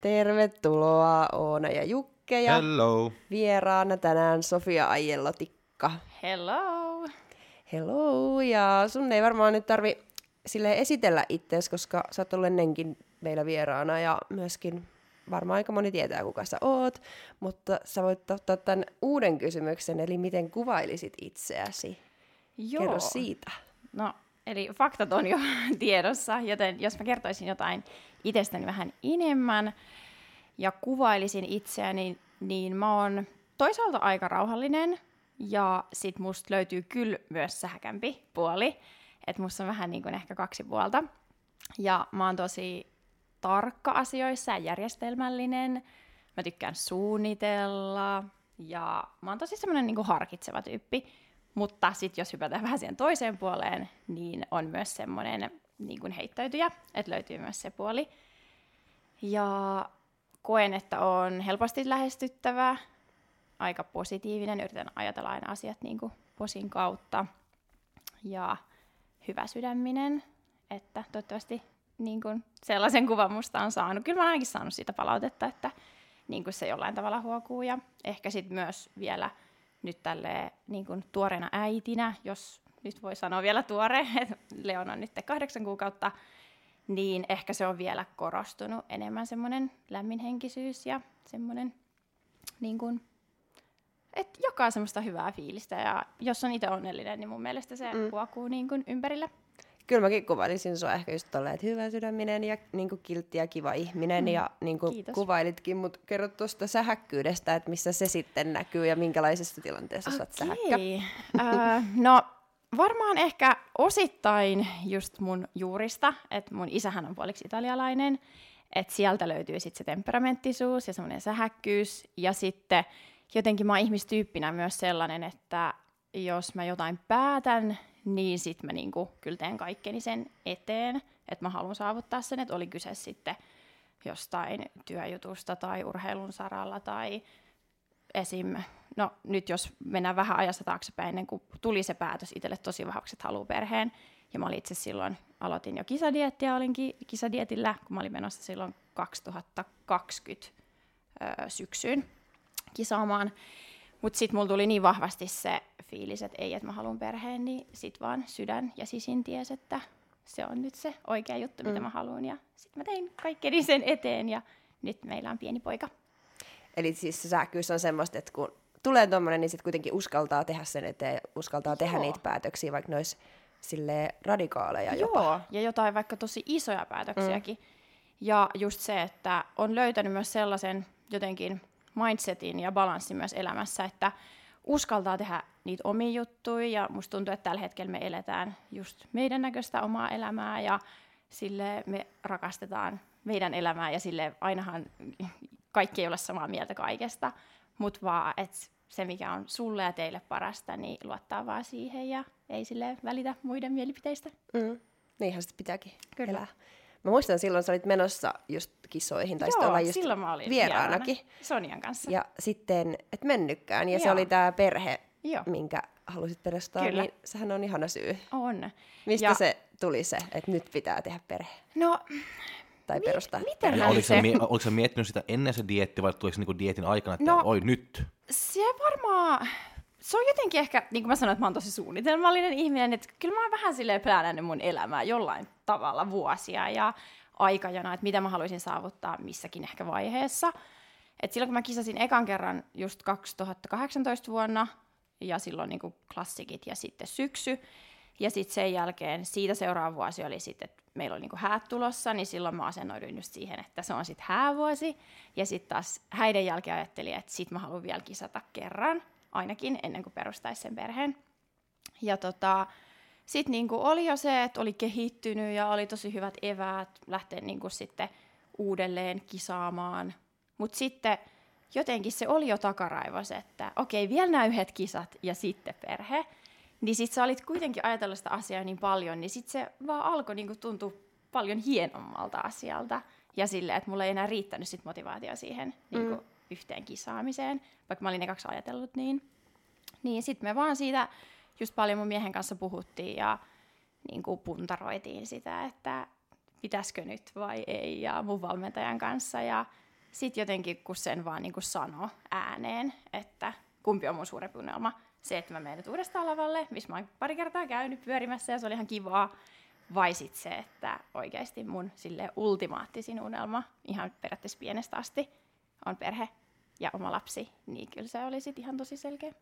Tervetuloa Oona ja Jukke ja Hello. vieraana tänään Sofia Aiello-Tikka. Hello! Hello, ja sun ei varmaan nyt tarvi sille esitellä itseäsi, koska sä oot ollut ennenkin meillä vieraana ja myöskin varmaan aika moni tietää, kuka sä oot, mutta sä voit ottaa tämän uuden kysymyksen, eli miten kuvailisit itseäsi? Joo. Kerro siitä. No, eli faktat on jo tiedossa, joten jos mä kertoisin jotain itsestäni vähän enemmän ja kuvailisin itseäni, niin mä oon toisaalta aika rauhallinen ja sit musta löytyy kyllä myös sähkämpi puoli, että musta on vähän niin kuin ehkä kaksi puolta. Ja mä oon tosi tarkka asioissa ja järjestelmällinen. Mä tykkään suunnitella ja mä oon tosi semmoinen niin harkitseva tyyppi. Mutta sitten jos hypätään vähän siihen toiseen puoleen, niin on myös semmoinen niin kuin heittäytyjä, että löytyy myös se puoli. Ja koen, että on helposti lähestyttävä, aika positiivinen, yritän ajatella aina asiat niin kuin posin kautta. Ja hyvä sydäminen, että toivottavasti niin kuin sellaisen kuvan musta on saanut. Kyllä mä oon ainakin saanut siitä palautetta, että niin kuin se jollain tavalla huokuu. Ja ehkä sitten myös vielä nyt tälle niin kuin tuoreena äitinä, jos nyt voi sanoa vielä tuore, että Leon on nyt kahdeksan kuukautta, niin ehkä se on vielä korostunut enemmän semmoinen lämminhenkisyys ja semmoinen, niin kuin, että jakaa semmoista hyvää fiilistä. Ja jos on itse onnellinen, niin mun mielestä se mm. huokuu niin kuin ympärille. Kyllä mäkin kuvailisin sua ehkä just tolleen, että hyvä sydäminen ja niin kuin kiltti ja kiva ihminen. Mm. Ja niin kuin Kiitos. kuvailitkin, mutta kerro tuosta sähäkkyydestä, että missä se sitten näkyy ja minkälaisessa tilanteessa okay. sä oot sähäkkä. uh, no varmaan ehkä osittain just mun juurista, että mun isähän on puoliksi italialainen, että sieltä löytyy sitten se temperamenttisuus ja semmoinen sähäkkyys. Ja sitten jotenkin mä oon ihmistyyppinä myös sellainen, että jos mä jotain päätän, niin sit mä niinku kyllä teen kaikkeni sen eteen, että mä haluan saavuttaa sen, että oli kyse sitten jostain työjutusta tai urheilun saralla tai esim. No nyt jos mennään vähän ajassa taaksepäin, ennen kuin tuli se päätös itselle tosi vahvaksi, että haluaa perheen, ja mä olin itse silloin, aloitin jo kisadiettiä, olinkin kisadietillä, kun mä olin menossa silloin 2020 öö, syksyyn kisaamaan, mutta sitten mulla tuli niin vahvasti se fiilis, että ei, että mä haluan perheen, niin sit vaan sydän ja sisin ties, että se on nyt se oikea juttu, mitä Mm. mä haluan. Ja sitten mä tein kaikkeni sen eteen ja nyt meillä on pieni poika. Eli siis se sähkyys on semmoista, että kun tulee tuommoinen, niin sitten kuitenkin uskaltaa tehdä sen eteen, uskaltaa tehdä Joo. niitä päätöksiä, vaikka ne olisi silleen radikaaleja Joo, jopa. ja jotain vaikka tosi isoja päätöksiäkin. Mm. Ja just se, että on löytänyt myös sellaisen jotenkin mindsetin ja balanssin myös elämässä, että uskaltaa tehdä niitä omia juttuja, ja musta tuntuu, että tällä hetkellä me eletään just meidän näköistä omaa elämää, ja sille me rakastetaan meidän elämää, ja sille ainahan kaikki ei ole samaa mieltä kaikesta, mutta vaan, että se, mikä on sulle ja teille parasta, niin luottaa vaan siihen ja ei sille välitä muiden mielipiteistä. Mm. Niinhän sitä pitääkin Kyllä. elää. Mä muistan silloin, sä olit menossa just kisoihin, tai sitten Joo, olla just silloin mä olin vieraanakin. vieraana Sonian kanssa. Ja sitten, et mennytkään, ja se Joo. oli tämä perhe, Joo. minkä halusit perustaa, Kyllä. niin sehän on ihana syy. On. Mistä Ja- se tuli se, että nyt pitää tehdä perhe, No, tai Mi- perustaa miten hän- Oliko se- sä, oliko sä miettinyt sitä ennen se dietti vai tuliko se niinku dietin aikana, että No- oi nyt? se varmaan... Se on jotenkin ehkä, niin kuin mä sanoin, että mä oon tosi suunnitelmallinen ihminen, että kyllä mä oon vähän silleen pläänännyt mun elämää jollain tavalla vuosia ja aikajana, että mitä mä haluaisin saavuttaa missäkin ehkä vaiheessa. Et silloin kun mä kisasin ekan kerran just 2018 vuonna, ja silloin niin kuin klassikit ja sitten syksy, ja sitten sen jälkeen siitä seuraava vuosi oli sitten, että meillä oli niinku häät tulossa, niin silloin mä asennoiduin just siihen, että se on sitten häävuosi. Ja sitten taas häiden jälkeen ajattelin, että sit mä haluan vielä kisata kerran, ainakin ennen kuin perustaisi sen perheen. Ja tota, sitten niinku oli jo se, että oli kehittynyt ja oli tosi hyvät eväät lähteä niinku sitten uudelleen kisaamaan. Mutta sitten jotenkin se oli jo takaraivos, että okei, vielä nämä yhdet kisat ja sitten perhe. Niin sit sä olit kuitenkin ajatellut sitä asiaa niin paljon, niin sit se vaan alkoi niinku tuntua paljon hienommalta asialta. Ja silleen, että mulla ei enää riittänyt sit motivaatio siihen niin kuin, yhteen kisaamiseen, vaikka mä olin ekaksi ajatellut niin. Niin sitten me vaan siitä just paljon mun miehen kanssa puhuttiin ja niin kuin puntaroitiin sitä, että pitäisikö nyt vai ei, ja mun valmentajan kanssa. Ja sitten jotenkin, kun sen vaan niin kuin sano ääneen, että kumpi on mun suurempi unelma, se, että mä menen nyt uudestaan lavalle, missä mä oon pari kertaa käynyt pyörimässä ja se oli ihan kivaa, vai sitten se, että oikeasti mun sille ultimaattisin unelma, ihan periaatteessa pienestä asti, on perhe ja oma lapsi, niin kyllä se oli sitten ihan tosi selkeä.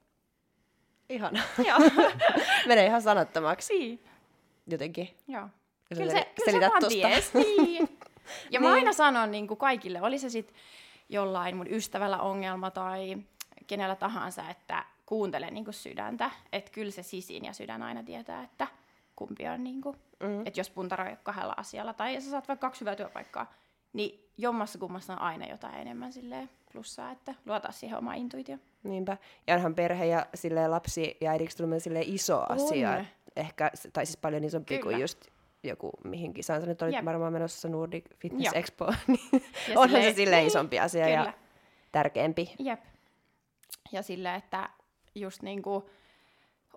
Ihana. Joo, Menee ihan sanattomaksi niin. jotenkin. Joo. Kyllä sä se, kyllä se vaan ties. Niin. Ja mä Niin. aina sanon niin kuin kaikille, oli se sitten jollain mun ystävällä ongelma tai kenellä tahansa, että kuuntele niin kuin sydäntä. Että kyllä se sisin ja sydän aina tietää, että kumpi on niin kuin, Mm. että jos puntaroi kahdella asialla tai sä saat vaikka kaksi hyvää työpaikkaa, niin jommassa kummassa on aina jotain enemmän silleen plussaa, että luota siihen omaan intuitioon. Niinpä. Ja onhan perhe ja silleen lapsi ja äidiksi tuleminen silleen iso asia. On. Ehkä, tai siis paljon isompi Kyllä. kuin just joku mihin kisaan. Sä nyt olit Jep. varmaan menossa Nordic Fitness Joo. Expo, niin Ja onhan se silleen- silleen niin, isompi asia Kyllä. ja tärkeämpi. Jep. Ja sillä, että just niin kuin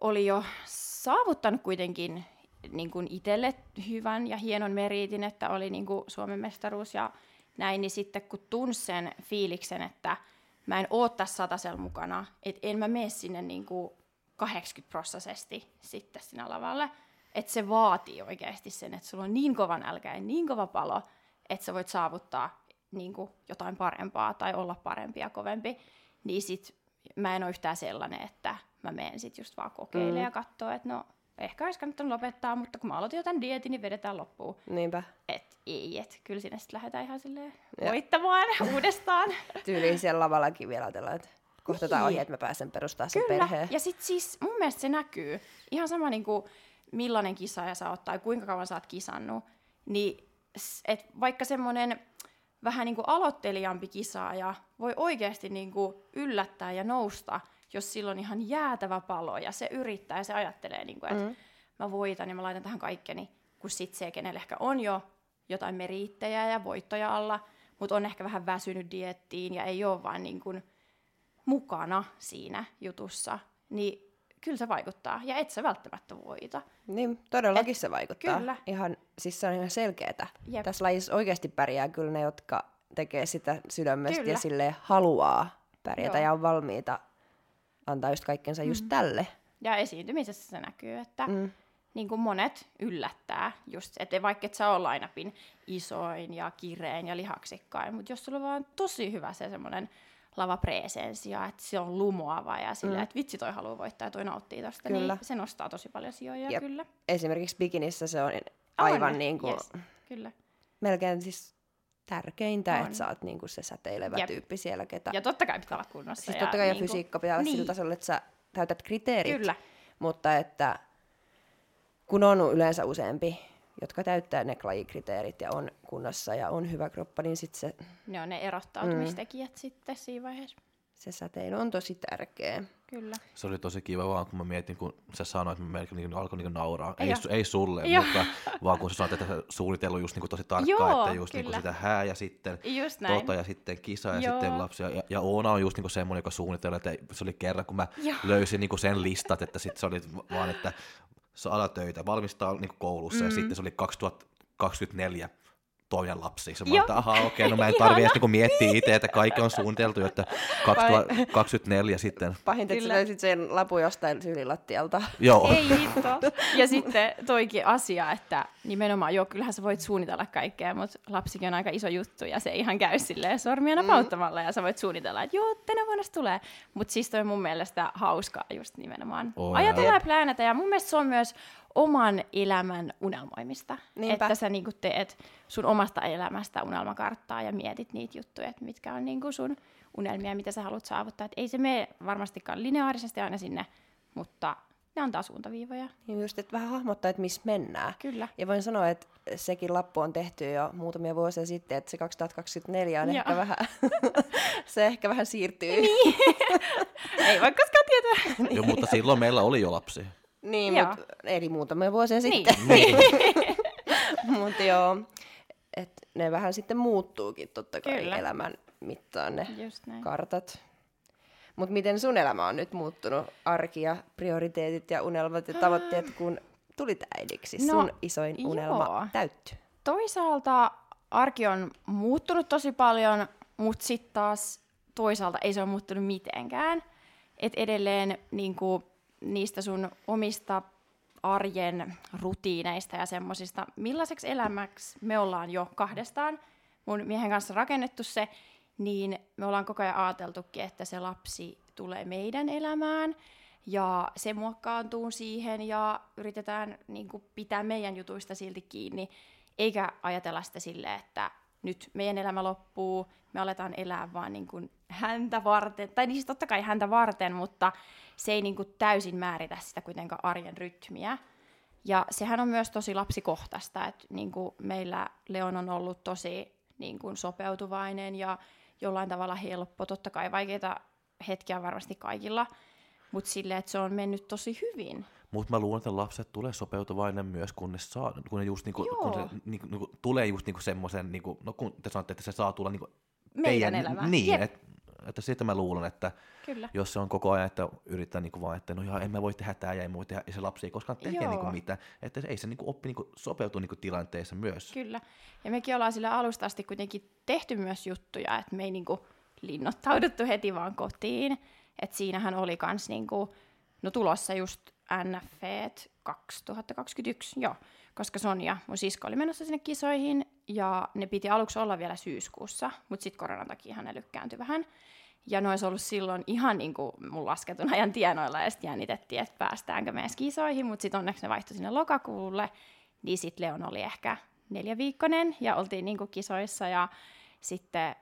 oli jo saavuttanut kuitenkin niin kuin itselle hyvän ja hienon meriitin, että oli niin kuin Suomen mestaruus ja näin, niin sitten kun tunsi sen fiiliksen, että mä en oo tässä satasella mukana, että en mä mene sinne niin kuin 80 prosessisesti sitten sinä lavalle, että se vaatii oikeasti sen, että sulla on niin kova nälkä ja niin kova palo, että sä voit saavuttaa niin kuin jotain parempaa tai olla parempi ja kovempi, niin sit mä en ole yhtään sellainen, että mä menen sit just vaan kokeilemaan Mm. ja katsoa, että no ehkä olisi kannattanut lopettaa, mutta kun mä aloitin jotain dietin, niin vedetään loppuun. Niinpä. Et ei, et kyllä sinne sitten lähdetään ihan silleen Ja. voittamaan uudestaan. Tyyliin siellä lavallakin vielä ajatellaan, että kohta Niin. ohi, että mä pääsen perustamaan sen Kyllä, perheen. ja sitten siis mun mielestä se näkyy. Ihan sama niin kuin millainen kisaaja sä oot tai kuinka kauan sä oot kisannut, niin et vaikka semmoinen vähän niin kuin aloittelijampi kisaaja voi oikeasti niin kuin yllättää ja nousta, jos sillä on ihan jäätävä palo ja se yrittää ja se ajattelee, niin kuin, että Mm. mä voitan ja mä laitan tähän kaikkeni, kun sit se, kenellä ehkä on jo jotain meriittejä ja voittoja alla, mutta on ehkä vähän väsynyt diettiin ja ei ole vaan niin kuin mukana siinä jutussa, niin kyllä se vaikuttaa. Ja et sä välttämättä voita. Niin, todellakin se vaikuttaa. kyllä. Ihan, siis se on ihan selkeetä. Jep. Tässä lajissa oikeasti pärjää kyllä ne, jotka tekee sitä sydämestä Kyllä. ja sille haluaa pärjätä Joo. ja on valmiita antaa just kaikkensa just tälle. Ja esiintymisessä se näkyy, että Mm. niin kuin monet yllättää just, että vaikka et sä ole lainapin isoin ja kirein ja lihaksikkain, mutta jos sulla on vaan tosi hyvä se semmoinen lavapresenssi ja että se on lumoava ja sillä, Mm. että vitsi toi haluaa voittaa ja toi nauttii tosta, Kyllä. niin se nostaa tosi paljon sijoja Jep. kyllä. Esimerkiksi bikinissä se on aivan On, niin kuin, yes, kyllä. melkein siis tärkeintä, On. että sä oot niin kuin se säteilevä Jep. tyyppi siellä, ketä... Ja totta kai pitää olla kunnossa. siis totta kai ja niinku- fysiikka pitää olla niin. sillä tasolla, että sä täytät kriteerit. Kyllä. Mutta että kun on yleensä useampi, jotka täyttää ne lajikriteerit ja on kunnossa ja on hyvä kroppa, niin sit se, Ne on ne erottautumistekijät mm. sitten siinä vaiheessa. se säteily on tosi tärkeä. Kyllä. Se oli tosi kiva vaan, kun mä mietin, kun sä sanoit, että mä melkein niin alkoi niin nauraa. Ei, su- ei sulle, Joo. mutta vaan kun sä sanoit, että sä suunnitellut just niin tosi tarkkaan, Joo, että just niin kyllä. sitä hää ja sitten Just näin. tota ja sitten kisa ja Joo. sitten lapsia. Ja, ja Oona on just niin semmoinen, joka suunnittelee, että se oli kerran, kun mä Joo. löysin niin sen listat, että sitten se oli vaan, että sä alat töitä, valmistaa niin koulussa mm. ja sitten se oli 2024 toinen lapsi. Se että ahaa, okei, no mä en tarvi edes niin miettiä itse, että kaikki on suunniteltu, että 2024 sitten. Pahinta, että löysit sen lapun jostain syylilattialta. Joo. Ei hitto. Ja sitten toikin asia, että nimenomaan, joo, kyllähän sä voit suunnitella kaikkea, mutta lapsikin on aika iso juttu ja se ei ihan käy silleen sormia napauttamalla ja sä voit suunnitella, että joo, tänä vuonna se tulee. Mutta siis toi on mun mielestä hauskaa just nimenomaan. On. Ajatella ja pläänätä ja mun mielestä se on myös oman elämän unelmoimista. Niinpä. Että sä niinku teet sun omasta elämästä unelmakarttaa ja mietit niitä juttuja, että mitkä on niinku sun unelmia, mitä sä haluat saavuttaa. Et ei se mene varmastikaan lineaarisesti aina sinne, mutta ne antaa suuntaviivoja. Niin just, että vähän hahmottaa, että missä mennään. Kyllä. Ja voin sanoa, että sekin lappu on tehty jo muutamia vuosia sitten, että se 2024 on Joo. ehkä vähän, se ehkä vähän siirtyy. Niin. ei voi koskaan tietää. Joo, mutta silloin meillä oli jo lapsi. Niin, Joo. mut, eli muutamia vuosia Niin. sitten. Niin. mutta joo, et ne vähän sitten muuttuukin totta kai Kyllä. elämän mittaan ne Just näin. kartat. Mutta miten sun elämä on nyt muuttunut, arki ja prioriteetit ja unelmat ja tavoitteet, kun tulit äidiksi? No, Sun isoin unelma joo. täyttyi. Toisaalta arki on muuttunut tosi paljon, mutta sitten taas toisaalta ei se ole muuttunut mitenkään. Et edelleen niin kuin, niistä sun omista arjen rutiineista ja semmosista, millaiseksi elämäksi me ollaan jo kahdestaan? Mun miehen kanssa rakennettu se, niin me ollaan koko ajan ajateltukin, että se lapsi tulee meidän elämään ja se muokkaantuu siihen ja yritetään niin kuin, pitää meidän jutuista silti kiinni, eikä ajatella sitä silleen, että nyt meidän elämä loppuu, me aletaan elää vaan niin kuin häntä varten, tai niin siis totta kai häntä varten, mutta se ei niin kuin täysin määritä sitä kuitenkaan arjen rytmiä. Ja sehän on myös tosi lapsikohtaista, että niin kuin meillä Leon on ollut tosi niin kuin sopeutuvainen ja jollain tavalla helppo. Totta kai vaikeita hetkiä varmasti kaikilla, mutta silleen, että se on mennyt tosi hyvin. Mutta mä luulen, että lapset tulee sopeutuvainen myös, kun ne, saa, kun ne just niinku, kun Joo. se niinku, niinku, tulee just niinku semmoisen, niinku, no kun te sanotte, että se saa tulla niinku Meidän elämään. Niin, Jep. Et, että siitä mä luulen, että Kyllä. jos se on koko ajan, että yrittää niinku vaan, että no ihan en mä voi tehdä tää ja en voi tehdä, ja se lapsi ei koskaan tee Joo. niinku mitään, että ei se niinku oppi niinku sopeutua niinku tilanteessa myös. Kyllä. Ja mekin ollaan sillä alusta asti kuitenkin tehty myös juttuja, että me ei niinku linnoittauduttu heti vaan kotiin. Et siinähän oli kans niinku, no tulossa just NFV 2021, joo, koska Sonja, mun sisko, oli menossa sinne kisoihin, ja ne piti aluksi olla vielä syyskuussa, mutta sitten koronan takia ne lykkääntyi vähän. Ja ne olisi ollut silloin ihan niin kuin mun lasketun ajan tienoilla, ja sitten jännitettiin, että päästäänkö me edes kisoihin, mutta sitten onneksi ne vaihtoi sinne lokakuulle, niin sitten Leon oli ehkä neljäviikkonen, ja oltiin niin kuin kisoissa, ja sitten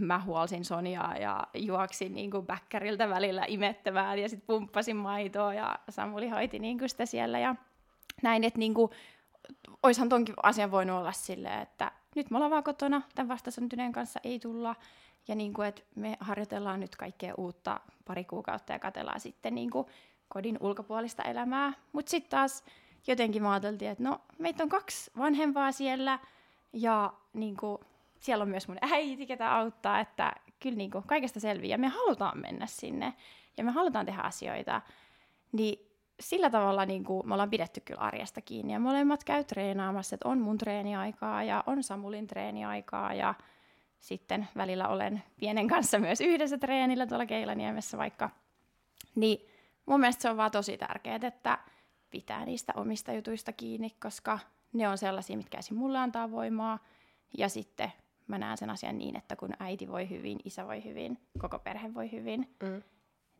mä huolsin Sonjaa ja juoksin niin kuin bäkkäriltä välillä imettämään, ja sitten pumppasin maitoa, ja Samuli hoiti niin kuin sitä siellä, ja näin, että niin kuin, oishan tonkin asian voinut olla silleen, että nyt me ollaan vaan kotona, tämän vastasyntyneen kanssa ei tulla, ja niin kuin, että me harjoitellaan nyt kaikkea uutta pari kuukautta ja katellaan sitten niin kuin kodin ulkopuolista elämää. Mutta sitten taas jotenkin me ajateltiin, että no meitä on kaksi vanhempaa siellä ja niin kuin, siellä on myös mun äiti, ketä auttaa, että kyllä niin kuin, kaikesta selviää. Me halutaan mennä sinne ja me halutaan tehdä asioita. Niin sillä tavalla niin kuin, me ollaan pidetty kyllä arjesta kiinni ja molemmat käy treenaamassa, että on mun treeniaikaa ja on Samulin treeniaikaa ja sitten välillä olen pienen kanssa myös yhdessä treenillä tuolla Keilaniemessä vaikka. Niin mun mielestä se on vaan tosi tärkeää, että pitää niistä omista jutuista kiinni, koska ne on sellaisia, mitkä esim. mulle antaa voimaa. Ja sitten mä näen sen asian niin, että kun äiti voi hyvin, isä voi hyvin, koko perhe voi hyvin, Mm.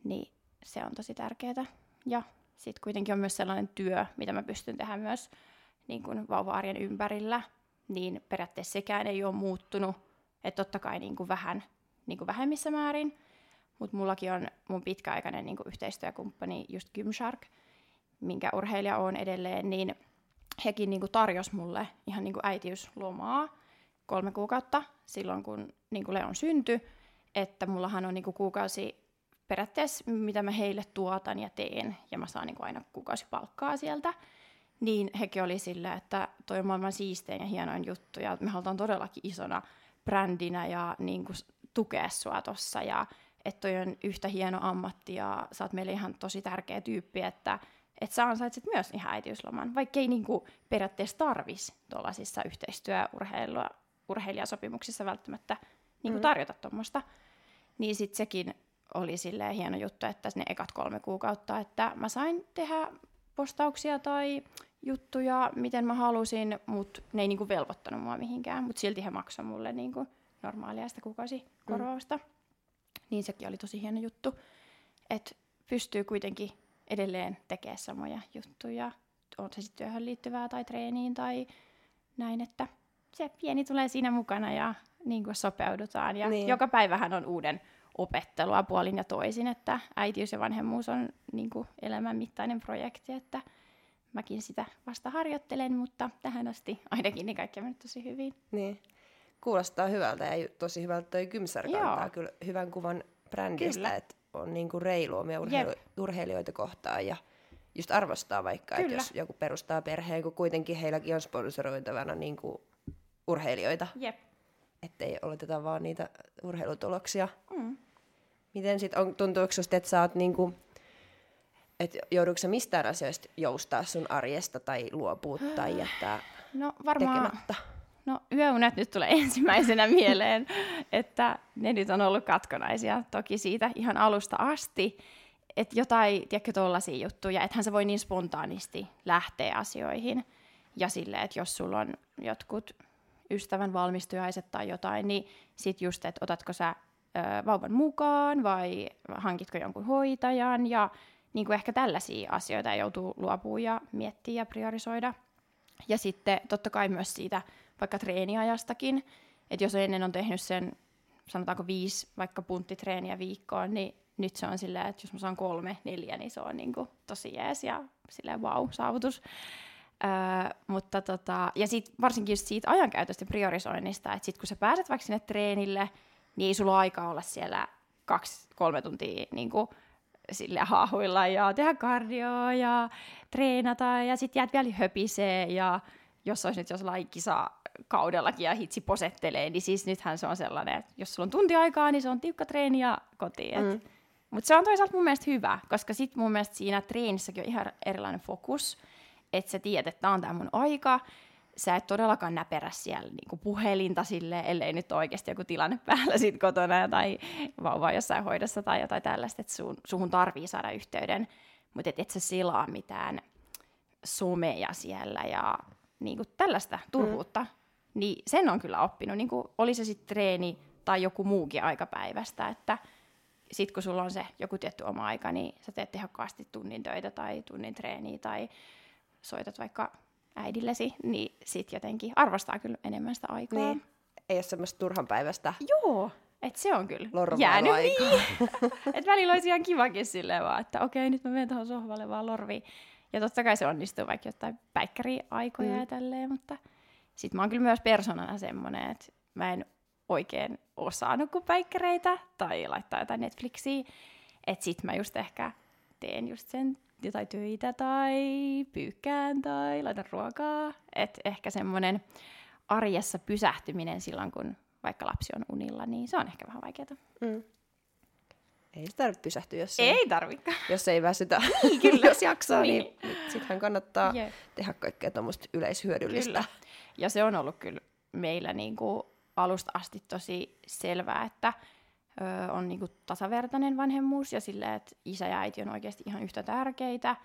niin se on tosi tärkeää. Ja sitten kuitenkin on myös sellainen työ, mitä mä pystyn tehdä myös niin kuin vauva-arjen ympärillä, niin periaatteessa sekään ei ole muuttunut. Että totta kai niin kuin vähän niin kuin vähemmissä määrin, mutta mullakin on mun pitkäaikainen niin kuin yhteistyökumppani just Gymshark, minkä urheilija on edelleen, niin hekin niin kuin tarjos mulle ihan niin kuin äitiyslomaa kolme kuukautta silloin, kun niin kuin Leon syntyi, että mullahan on niin kuin kuukausi periaatteessa, mitä mä heille tuotan ja teen, ja mä saan niin kuin aina kuukausi palkkaa sieltä, niin hekin oli sillä, että toi on maailman siistein ja hienoin juttu, ja me halutaan todellakin isona brändinä ja niin kuin tukea sua tossa, ja että toi on yhtä hieno ammatti, ja sä oot meille ihan tosi tärkeä tyyppi, että että sä ansaitset myös ihan äitiysloman, vaikka ei niinku periaatteessa tarvis tuollaisissa yhteistyöurheilua urheilijasopimuksissa välttämättä niinku Mm. tarjota tuommoista. Niin sitten sekin oli silleen hieno juttu, että ne ekat kolme kuukautta, että mä sain tehdä postauksia tai juttuja, miten mä halusin, mutta ne ei niinku velvoittanut mua mihinkään, mutta silti he maksoi mulle niinku normaalia sitä kuukausikorvausta. Mm. Niin sekin oli tosi hieno juttu, että pystyy kuitenkin edelleen tekemään samoja juttuja, on se sitten työhön liittyvää tai treeniin tai näin, että se pieni tulee siinä mukana ja niin kuin sopeudutaan. Ja Niin. niin. joka päivähän on uuden opettelua puolin ja toisin, että äitiys ja vanhemmuus on niin kuin elämän mittainen projekti, että mäkin sitä vasta harjoittelen, mutta tähän asti ainakin niin kaikki on mennyt tosi hyvin. Niin. Kuulostaa hyvältä ja tosi hyvältä toi Joo. kantaa kyllä hyvän kuvan brändistä, Kyllä. että on niinku reilu omia urheilu- Jep. urheilijoita kohtaan ja just arvostaa vaikka, että Kyllä. jos joku perustaa perheen, kun kuitenkin heilläkin on sponsoroitavana niinku urheilijoita, Jep. ettei oleteta vaan niitä urheilutuloksia. Mm. Miten sit on, tuntuuko susta, että sä oot niinku, että joudutko sä mistään asioista joustaa sun arjesta tai luopua tai jättää No varmaan, tekemättä? no yöunet nyt tulee ensimmäisenä mieleen, että ne nyt on ollut katkonaisia toki siitä ihan alusta asti. Että jotain, tiedätkö, tollaisia juttuja, ethän se voi niin spontaanisti lähteä asioihin. Ja silleen, että jos sulla on jotkut ystävän valmistujaiset tai jotain, niin sit just, että otatko sä vauvan mukaan vai hankitko jonkun hoitajan ja niin kuin ehkä tällaisia asioita joutuu luopumaan ja miettiä ja priorisoida. Ja sitten totta kai myös siitä vaikka treeniajastakin, että jos ennen on tehnyt sen, sanotaanko viisi vaikka punttitreeniä viikkoon, niin nyt se on silleen, että jos mä saan kolme, neljä, niin se on niin kuin tosi jees ja silleen wow, saavutus. Öö, mutta tota, ja sit varsinkin just siitä ajankäytöstä ja priorisoinnista, että sit kun sä pääset vaikka sinne treenille, niin ei sulla aikaa olla siellä kaksi, kolme tuntia niin kuin, sille haahuilla ja tehdä kardioa ja treenata ja sitten jäät vielä höpisee ja jos olisi nyt jollain kisa kaudellakin ja hitsi posettelee, niin siis nythän se on sellainen, että jos sulla on tunti aikaa, niin se on tiukka treeni ja kotiin. Mm. Mutta se on toisaalta mun mielestä hyvä, koska sitten mun mielestä siinä treenissäkin on ihan erilainen fokus, että sä tiedät, että tämä on tämä mun aika, sä et todellakaan näperä siellä niinku puhelinta sille, ellei nyt oikeasti joku tilanne päällä sit kotona tai vauva jossain hoidossa tai jotain tällaista, että sun, suhun tarvii saada yhteyden, mutta et, et sä silaa mitään someja siellä ja niinku tällaista turhuutta, mm. niin sen on kyllä oppinut, niinku, oli se sitten treeni tai joku muukin aikapäivästä, että sit kun sulla on se joku tietty oma aika, niin sä teet tehokkaasti tunnin töitä tai tunnin treeniä tai soitat vaikka äidillesi, niin sit jotenkin arvostaa kyllä enemmän sitä aikaa. Niin. Ei ole semmoista turhan päivästä Joo, et se on kyllä jäänyt niin. et välillä olisi ihan kivakin silleen vaan, että okei, nyt mä menen tuohon sohvalle vaan lorviin. Ja totta kai se onnistuu vaikka jotain päikkäriaikoja mm. ja tälleen, mutta sit mä oon kyllä myös persoonana semmonen, että mä en oikein osaa nukkua päikkäreitä tai laittaa jotain Netflixiä. Että sit mä just ehkä teen just sen jotain töitä tai pyykkään tai laitan ruokaa. Että ehkä semmoinen arjessa pysähtyminen silloin, kun vaikka lapsi on unilla, niin se on ehkä vähän vaikeaa. Mm. Ei se tarvitse pysähtyä, jos ei, Ei tarvikaan. jos ei väsytä. Niin, kyllä. jos jaksaa, niin, Niin. niin sittenhän kannattaa Jep. tehdä kaikkea tuommoista yleishyödyllistä. Kyllä. Ja se on ollut kyllä meillä niin kuin alusta asti tosi selvää, että ö, on niin kuin tasavertainen vanhemmuus ja sille, että isä ja äiti on oikeasti ihan yhtä tärkeitä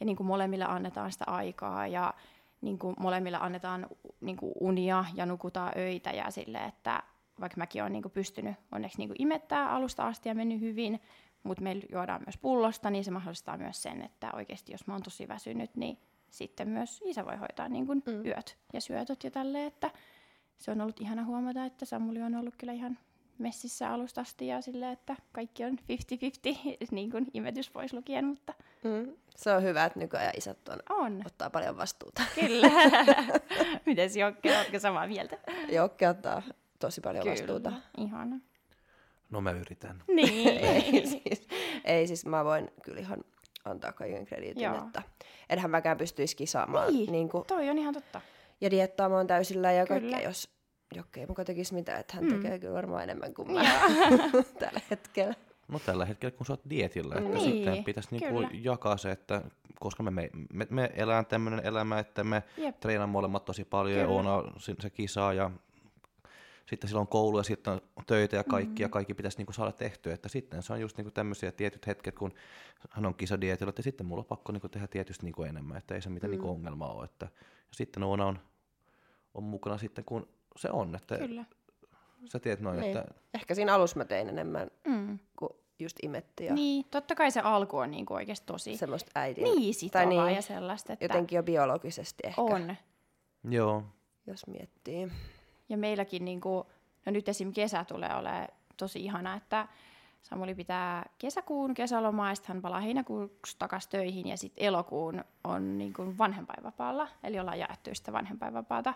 ja niin kuin molemmille annetaan sitä aikaa ja niin kuin molemmille annetaan niin kuin unia ja nukutaan öitä ja sille, että vaikka mäkin olen niin kuin pystynyt onneksi niin kuin imettää alusta asti ja mennyt hyvin, mutta meillä juodaan myös pullosta, niin se mahdollistaa myös sen, että oikeasti jos mä oon tosi väsynyt, niin sitten myös isä voi hoitaa niin kuin mm. yöt ja syötöt ja tälleen, että se on ollut ihana huomata, että Samuli on ollut kyllä ihan messissä alusta asti ja silleen, että kaikki on 50-50, niin kuin imetys pois lukien, mutta Mm. Se on hyvä, että nykyään isät on, on. ottaa paljon vastuuta. Kyllä. Miten Jokke, oletko samaa mieltä? Jokke ottaa tosi paljon vastuuta. ihana. No mä yritän. Niin. ei, siis, ei siis mä voin kyllä ihan antaa kaiken krediitin, Joo. että enhän mäkään pystyisi kisaamaan Niin, niin kuin, toi on ihan totta. ja diettaamaan täysillä ja Kyllä. kaikkea, jos Jokke ei muka tekisi mitään, että hän Mm. tekee kyllä varmaan enemmän kuin mä tällä hetkellä. No tällä hetkellä, kun sä oot dietillä, että Niin, sitten pitäisi niinku kyllä. jakaa se, että koska me, me, me, me elään tämmöinen elämä, että me Jep. treenaamme molemmat tosi paljon ja Kyllä. Oona si- se kisaa ja sitten sillä on koulu ja sitten on töitä ja kaikki, mm. ja kaikki pitäisi niinku saada tehtyä. Että sitten se on just niinku tämmöisiä tietyt hetket, kun hän on kisadietillä, että sitten mulla on pakko niinku tehdä tietysti niinku enemmän, että ei se mitään mm. niinku ongelmaa ole. Että, ja sitten Oona on, on mukana sitten, kun se on. Että Kyllä. sä tiedät noin, Niin. että Ehkä siinä alussa mä tein enemmän Mm. kuin just imetti ja Niin, totta kai se alku on niinku oikeasti tosi semmoista äidin. niin sitovaa tai niin, ja sellaista, että jotenkin jo biologisesti ehkä, on. joo, jos miettii. Ja meilläkin, niinku, no nyt esim. kesä tulee olemaan tosi ihana, että Samuli pitää kesäkuun kesälomaa ja sitten hän palaa heinäkuuksi takaisin töihin ja sitten elokuun on niinku vanhempainvapaalla, eli ollaan jaettu sitä vanhempainvapaata.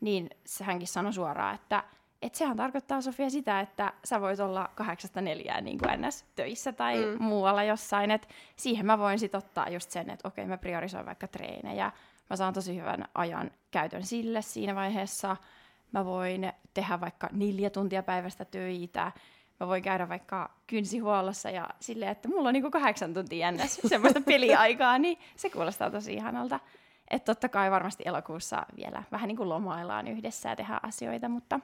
Niin hänkin sanoi suoraan, että et sehän tarkoittaa Sofia sitä, että sä voit olla kahdeksasta neljään niin kuin ns. töissä tai mm. muualla jossain. Et siihen mä voin sitten ottaa just sen, että okei mä priorisoin vaikka treenejä. Mä saan tosi hyvän ajan käytön sille siinä vaiheessa. mä voin tehdä vaikka neljä tuntia päivästä töitä, mä voin käydä vaikka kynsihuollossa ja silleen, että mulla on niinku kahdeksan tuntia jännäs semmoista peliaikaa, niin se kuulostaa tosi ihanalta. Että totta kai varmasti elokuussa vielä vähän niin kuin lomaillaan yhdessä ja tehdään asioita, mutta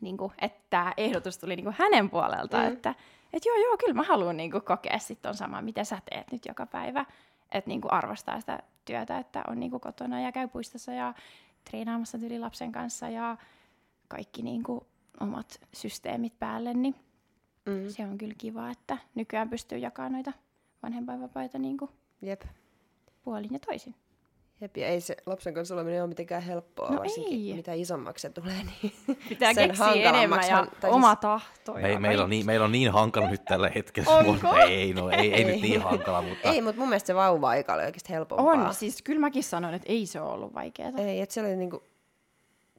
niin kuin, että tämä ehdotus tuli niin kuin hänen puolelta, mm. että et joo, joo, kyllä mä haluan niin kuin kokea sitten on sama, mitä sä teet nyt joka päivä. Että niin kuin arvostaa sitä työtä, että on niin kuin kotona ja käy puistossa ja treenaamassa tyyli lapsen kanssa ja kaikki niin kuin omat systeemit päälle, niin mm. se on kyllä kiva, että nykyään pystyy jakamaan noita vanhempainvapaita niin kuin Jep. puolin ja toisin. Jep, ja ei se lapsen kanssa oleminen ole mitenkään helppoa, No varsinkin ei. mitä isommaksi se tulee, niin Pitää sen keksiä enemmän ja tai siis- oma tahto. Me, ja meillä, on niin, meillä on niin hankala nyt tällä hetkellä. Onko? Ei, no ei, ei nyt niin hankala, mutta Ei, mutta mun mielestä se vauva-aika oli oikeasti helpompaa. On, siis kyllä mäkin sanon, että ei se ole ollut vaikeaa. Ei, että se oli niinku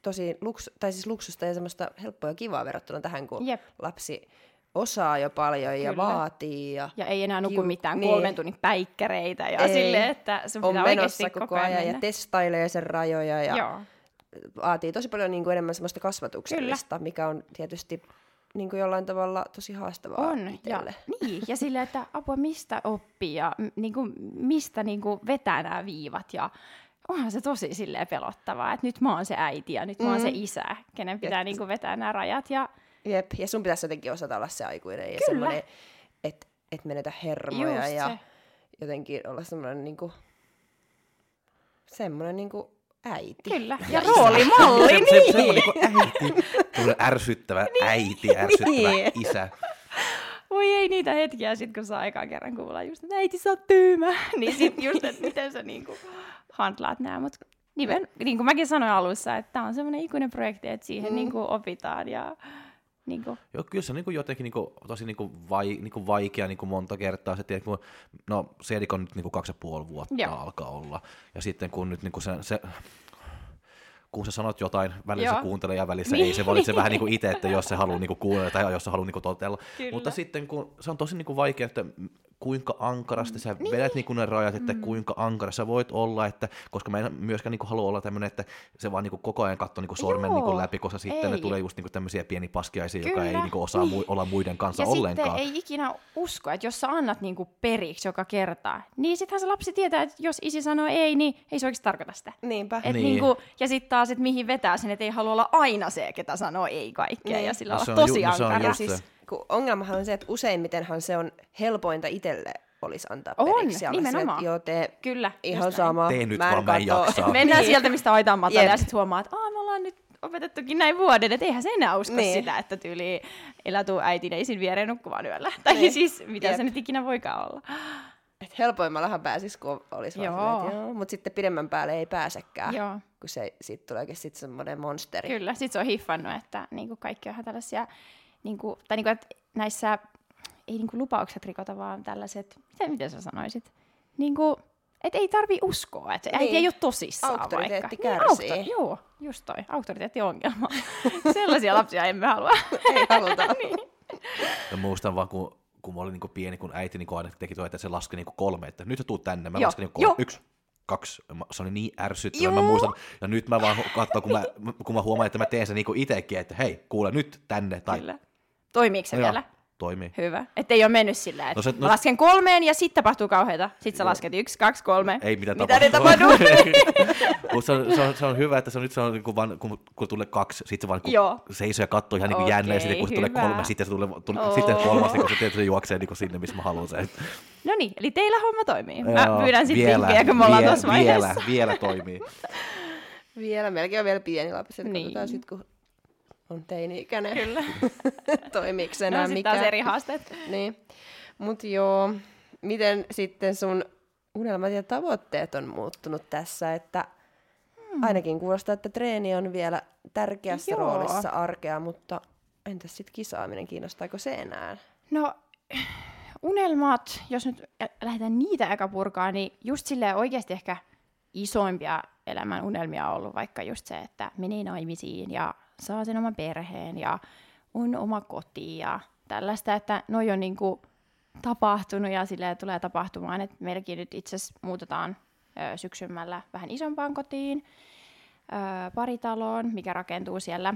tosi luks, tai siis luksusta ja semmoista helppoa ja kivaa verrattuna tähän, kun Jep. lapsi osaa jo paljon ja Kyllä. vaatii ja, Ja ei enää nuku Juu, mitään niin. kolmen tunnin päikkäreitä ja Ei. silleen, että sun on pitää menossa oikeasti koko koko ajan ajan ja mennä. testailee sen rajoja ja Joo, vaatii tosi paljon niinku enemmän semmoista kasvatuksellista, mikä on tietysti niinku jollain tavalla tosi haastavaa on. Ja, itselle. niin, ja silleen, että apua mistä oppii ja m- niinku, mistä niinku vetää nämä viivat ja onhan se tosi silleen pelottavaa, että nyt mä oon se äiti ja nyt mä oon se Mm. isä, kenen pitää Et- niinku vetää nämä rajat ja Jep, ja sun pitäisi jotenkin osata olla se aikuinen ja Kyllä. semmoinen, että et menetä hermoja just ja se. jotenkin olla semmoinen niinku, semmoinen niinku äiti. Kyllä, ja, Ja roolimalli, se, niin. se, semmoinen niin äiti, semmoinen ärsyttävä äiti, ärsyttävä Niin. isä. Voi ei niitä hetkiä sit, kun saa ekan kerran kuulla just, että äiti sä oot tyymä. niin sit just, että miten sä niinku handlaat nää. Mut nimen, niin kuin mäkin sanoin alussa, että tää on semmoinen ikuinen projekti, että siihen mm. niinku opitaan ja niinku, Joo, kyllä se on niin jotenkin niin kuin, tosi niin kuin vai, niin kuin vaikea niin kuin monta kertaa. Se, tiedät, kun, no Sedik on nyt niin kuin kaksi ja puoli vuotta Joo. alkaa olla. Ja sitten kun nyt niin kuin se, se kun sä sanot jotain, välissä Joo. se kuuntelee ja välissä Niin. ei. Se valitse vähän niin kuin itse, että jos se haluaa niin kuin kuunnella tai jos se haluaa niin kuin totella. Kyllä. Mutta sitten kun se on tosi niin kuin vaikea, että kuinka ankarasti sä niin. vedät niin kuin ne rajat, että mm. kuinka ankara sä voit olla, että, koska mä en myöskään niin kuin halua olla tämmöinen, että se vaan niin kuin koko ajan katsoo niin kuin sormen Joo. niin kuin läpi, koska sitten ne Ei. tulee just niin kuin tämmöisiä pieni paskiaisia, joka Kyllä. ei niin kuin osaa Niin. mu- olla muiden kanssa ja ollenkaan. sitten ei ikinä usko, että jos sä annat niinku periksi joka kerta, niin sittenhän se lapsi tietää, että jos isi sanoo ei, niin ei se oikeasti tarkoita sitä. Niinpä. Et Niin. niin. niinku, ja sitten taas, että mihin vetää sen, että ei halua olla aina se, ketä sanoo ei kaikkea, Niin. ja sillä No olla tosi ju- no se on ankara. just siis. Kun ongelmahan on se, että useimmitenhan se on helpointa itselle olisi antaa On, periksi. silleen, nimenomaan. että Joo, tee Kyllä, ihan sama. Tee nyt mä en vaan, mä en katoo. jaksa. Mennään Niin. sieltä, mistä aitaan matalle, Jep. ja sitten huomaa, että Aa, me ollaan nyt opetettukin näin vuoden, että eihän se enää usko Niin. sitä, että tyyli elää tuu äitin ja isin viereen nukkumaan yöllä. Tai Niin. siis, mitä Jep. se nyt ikinä voikaan olla. Et helpoimmallahan pääsis, kun olisi vaan Joo. että joo, mutta sitten pidemmän päälle ei pääsekään, Joo. kun se, siitä tuleekin sitten semmoinen monsteri. Kyllä, sit se on hiffannut, että niinku kaikki onhan tällaisia, niinku, tai niinku, että näissä ei niinku lupaukset rikota, vaan tällaiset, miten, miten sä sanoisit, niinku, et ei tarvi uskoa, että Niin. äiti ei ole tosissaan Auktoriteetti vaikka. kärsii. Niin, joo, just toi, auktoriteettiongelma. Sellaisia lapsia emme halua. ei haluta. niin. Ja muistan vaan, kun, kun mä olin niin pieni, kun äiti niin aina teki tuo, että se laski niin kolme, että nyt sä tuut tänne. Mä Joo, lasken niin joo. kolme, yksi, kaksi. Se oli niin ärsyttävää. Mä muistan, ja nyt mä vaan katson, kun mä, kun mä huomaan, että mä teen sen niin itsekin, että hei, kuule nyt tänne. Tai, Kyllä. Toimiiko se Joo, vielä? Toimii. Hyvä. Että ei ole mennyt sillä, että No se- no mä lasken kolmeen ja sitten tapahtuu kauheita. Sitten sä lasket yksi, kaksi, kolme. Ei Mitä ne tapahtuu. tapahtuu? Mutta se, on, se, on, se on hyvä, että se on nyt se on, niin kuin vaan, kun, kun tulee kaksi, sitten se vaan niin Joo. seisoo ja katsoo ihan niin kuin jännä, ja sitten kun se tulee kolme, sitten se tulee, tulee Oo. sitten kolmas, niin kun se, tietysti se juoksee niin kuin sinne, missä mä haluan sen. no niin, eli teillä homma toimii. Mä Joo, pyydän sitten vielä, vinkkejä, kun me ollaan vie- tuossa vaiheessa. Vielä, vielä toimii. Vielä, meilläkin on vielä pieni lapsi, Niin. katsotaan sitten, kun on teini-ikäinen. Kyllä. Toimiiko se No enää sitten mikään. taas eri haasteet. Niin. Mut joo, miten sitten sun unelmat ja tavoitteet on muuttunut tässä, että Hmm. ainakin kuulostaa, että treeni on vielä tärkeässä Joo. roolissa arkea, mutta entäs sitten kisaaminen, kiinnostaako se enää? No, unelmat, jos nyt lähdetään niitä eka purkaa, niin just silleen oikeasti ehkä isoimpia elämän unelmia on ollut vaikka just se, että menee naimisiin ja saa sen oman perheen ja on oma koti ja tällaista, että noi on niinku tapahtunut ja silleen tulee tapahtumaan, että meilläkin nyt itse asiassa muutetaan syksymällä vähän isompaan kotiin. paritaloon, mikä rakentuu siellä,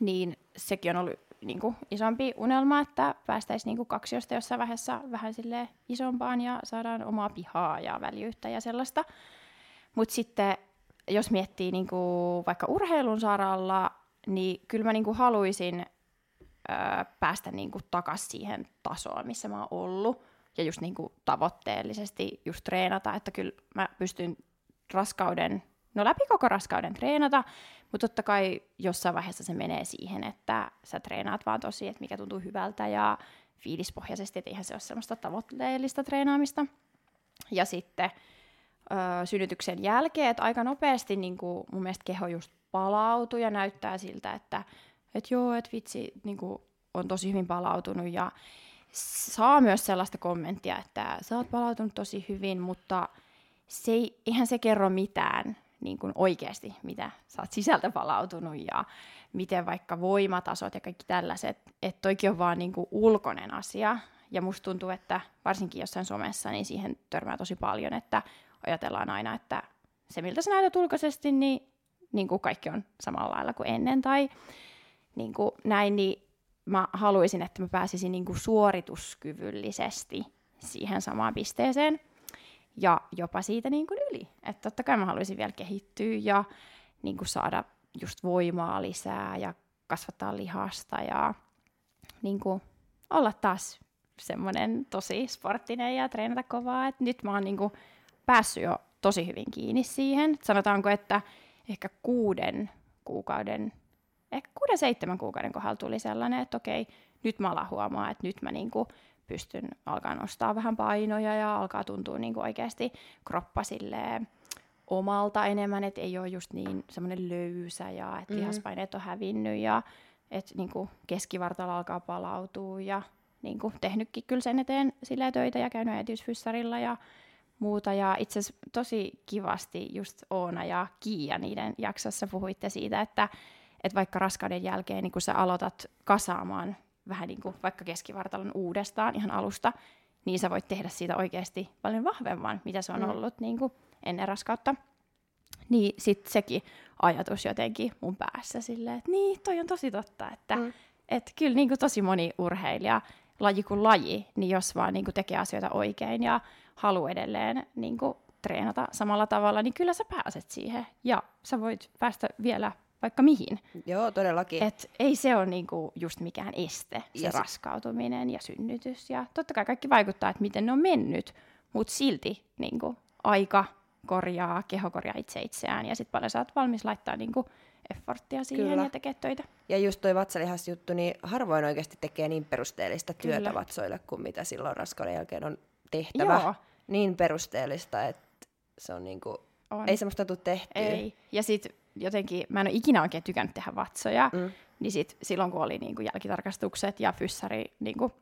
niin sekin on ollut niin kuin, isompi unelma, että päästäisiin niin kaksiosta jossain vaiheessa vähän sille isompaan ja saadaan omaa pihaa ja väljyyttä ja sellaista. Mutta sitten jos miettii niin kuin, vaikka urheilun saralla, niin kyllä mä niin kuin, haluaisin ö, päästä niin kuin, takaisin siihen tasoon, missä mä oon ollut. Ja just niin kuin, tavoitteellisesti just treenata, että kyllä mä pystyn raskauden, no läpi koko raskauden treenata, mutta totta kai jossain vaiheessa se menee siihen, että sä treenaat vaan tosi, että mikä tuntuu hyvältä ja fiilispohjaisesti, että eihän se ole semmoista tavoitteellista treenaamista. Ja sitten ö, synnytyksen jälkeen, että aika nopeasti niin mun mielestä keho just palautuu ja näyttää siltä, että et joo, että vitsi niin kuin on tosi hyvin palautunut ja saa myös sellaista kommenttia, että sä oot palautunut tosi hyvin, mutta se ei, eihän se kerro mitään niin kuin oikeasti, mitä sä oot sisältä palautunut ja miten vaikka voimatasot ja kaikki tällaiset, että toikin on vaan niin kuin ulkoinen asia. Ja musta tuntuu, että varsinkin jossain somessa, niin siihen törmää tosi paljon, että ajatellaan aina, että se miltä sä näytät ulkoisesti, niin, niin kuin kaikki on samalla lailla kuin ennen tai niin kuin näin, niin mä haluaisin, että mä pääsisin niin kuin suorituskyvyllisesti siihen samaan pisteeseen ja jopa siitä niin kuin yli. Että totta kai mä haluaisin vielä kehittyä ja niin kuin saada just voimaa lisää ja kasvattaa lihasta ja niin kuin olla taas semmoinen tosi sporttinen ja treenata kovaa. Et nyt mä oon niin kuin päässyt jo tosi hyvin kiinni siihen. Sanotaanko, että ehkä kuuden kuukauden, ehkä kuuden seitsemän kuukauden kohdalla tuli sellainen, että okei, nyt mä alan huomaa, että nyt mä niinku pystyn alkaa nostaa vähän painoja ja alkaa tuntua niinku oikeasti kroppa silleen omalta enemmän, että ei ole just niin semmoinen löysä ja että mm. lihaspaineet on hävinnyt ja että niinku keskivartalo alkaa palautua ja niinku tehnytkin kyllä sen eteen silleen töitä ja käynyt äitiysfyssarilla ja muuta. Ja itse asiassa tosi kivasti just Oona ja Kiia niiden jaksossa puhuitte siitä, että, että vaikka raskauden jälkeen niin kun sä aloitat kasaamaan vähän niin kuin vaikka keskivartalon uudestaan ihan alusta, niin sä voit tehdä siitä oikeasti paljon vahvemman, mitä se on mm. ollut niin kuin ennen raskautta. Niin sitten sekin ajatus jotenkin mun päässä silleen, että niin, toi on tosi totta, että mm. et kyllä niin kuin tosi moni urheilija, laji kuin laji, niin jos vaan niin kuin tekee asioita oikein ja haluaa edelleen niin kuin, treenata samalla tavalla, niin kyllä sä pääset siihen. Ja sä voit päästä vielä vaikka mihin. Joo, todellakin. Et ei se ole niinku just mikään este, se ja raskautuminen ja synnytys. Ja totta kai kaikki vaikuttaa, että miten ne on mennyt, mutta silti niinku, aika korjaa, keho korjaa itse itseään ja sitten paljon sä oot valmis laittaa niinku, efforttia siihen Kyllä. ja tekee töitä. Ja just toi vatsalihasjuttu, niin harvoin oikeasti tekee niin perusteellista työtä Kyllä. vatsoille kuin mitä silloin raskauden jälkeen on tehtävä. Joo niin perusteellista, että se on niinku, on. ei semmoista tule tehtyä. Ei. Ja sitten jotenkin, mä en ole ikinä oikein tykännyt tehdä vatsoja, mm. niin sit, silloin kun oli niinku jälkitarkastukset ja fyssari niinku,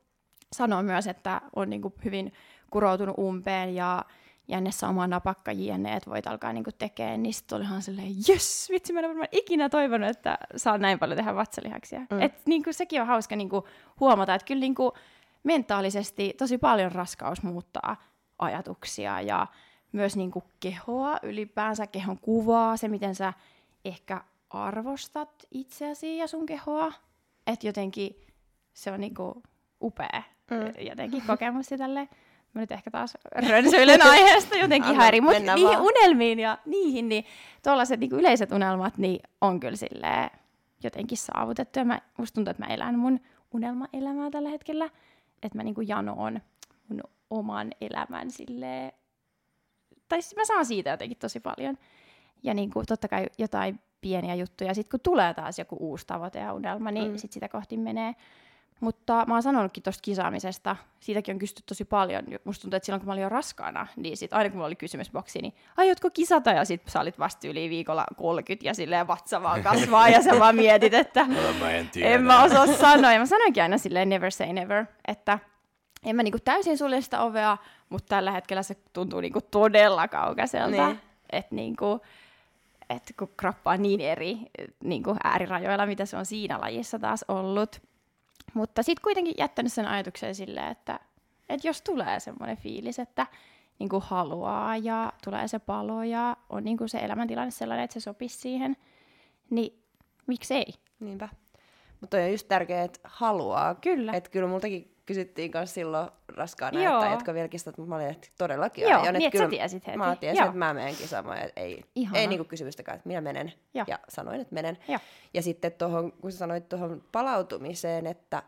sanoi myös, että on niinku hyvin kuroutunut umpeen ja jännessä oma napakka jne, että voit alkaa niinku tekemään, niin sitten olihan silleen, jes, vitsi, mä en varmaan ikinä toivonut, että saa näin paljon tehdä vatsalihaksia. Mm. Et niinku, sekin on hauska niinku, huomata, että kyllä niinku, mentaalisesti tosi paljon raskaus muuttaa ajatuksia ja myös niin kuin kehoa ylipäänsä, kehon kuvaa, se miten sä ehkä arvostat itseäsi ja sun kehoa. Että jotenkin se on niin kuin upea mm. jotenkin kokemus tälle. Mä nyt ehkä taas rönsyilen aiheesta jotenkin ihan eri, mutta niihin vaan. unelmiin ja niihin, niin tuollaiset niin yleiset unelmat niin on kyllä silleen jotenkin saavutettu. Ja mä, musta tuntuu, että mä elän mun unelmaelämää tällä hetkellä. Että mä niin kuin janoon mun oman elämän sille tai siis mä saan siitä jotenkin tosi paljon. Ja niin kuin, totta kai jotain pieniä juttuja. Sitten kun tulee taas joku uusi tavoite ja unelma, niin mm. sit sitä kohti menee. Mutta mä oon sanonutkin tuosta kisaamisesta, siitäkin on kysytty tosi paljon. Musta tuntuu, että silloin kun mä olin jo raskaana, niin sit aina kun mulla oli kysymysboksi, niin aiotko kisata? Ja sit sä olit vasta yli viikolla 30 ja silleen vatsa vaan kasvaa ja sä vaan mietit, että mä en, tiedä. en mä osaa sanoa. Ja mä sanoinkin aina silleen never say never, että en mä niinku täysin sulje sitä ovea, mutta tällä hetkellä se tuntuu niinku todella kaukaiselta. Niin. Että niinku, et kun kroppa on niin eri niinku äärirajoilla, mitä se on siinä lajissa taas ollut. Mutta sitten kuitenkin jättänyt sen ajatuksen silleen, että, että jos tulee semmoinen fiilis, että niin kuin haluaa ja tulee se palo ja on niin kuin se elämäntilanne sellainen, että se sopisi siihen, niin miksei? Niinpä. Mutta on just tärkeää, että haluaa. Kyllä. Että kyllä multakin kysyttiin kanssa silloin raskaana, Joo. että etkö vielä mutta mä olin, että todellakin Joo, aion. niin, että että sä kyllä tiesit heti. Mä tiesin, Joo. että mä menen kisaamaan. ja Ei, Ihana. ei niinku kysymystäkään, että minä menen. Joo. Ja sanoin, että menen. Joo. Ja sitten tuohon, kun sä sanoit tuohon palautumiseen, että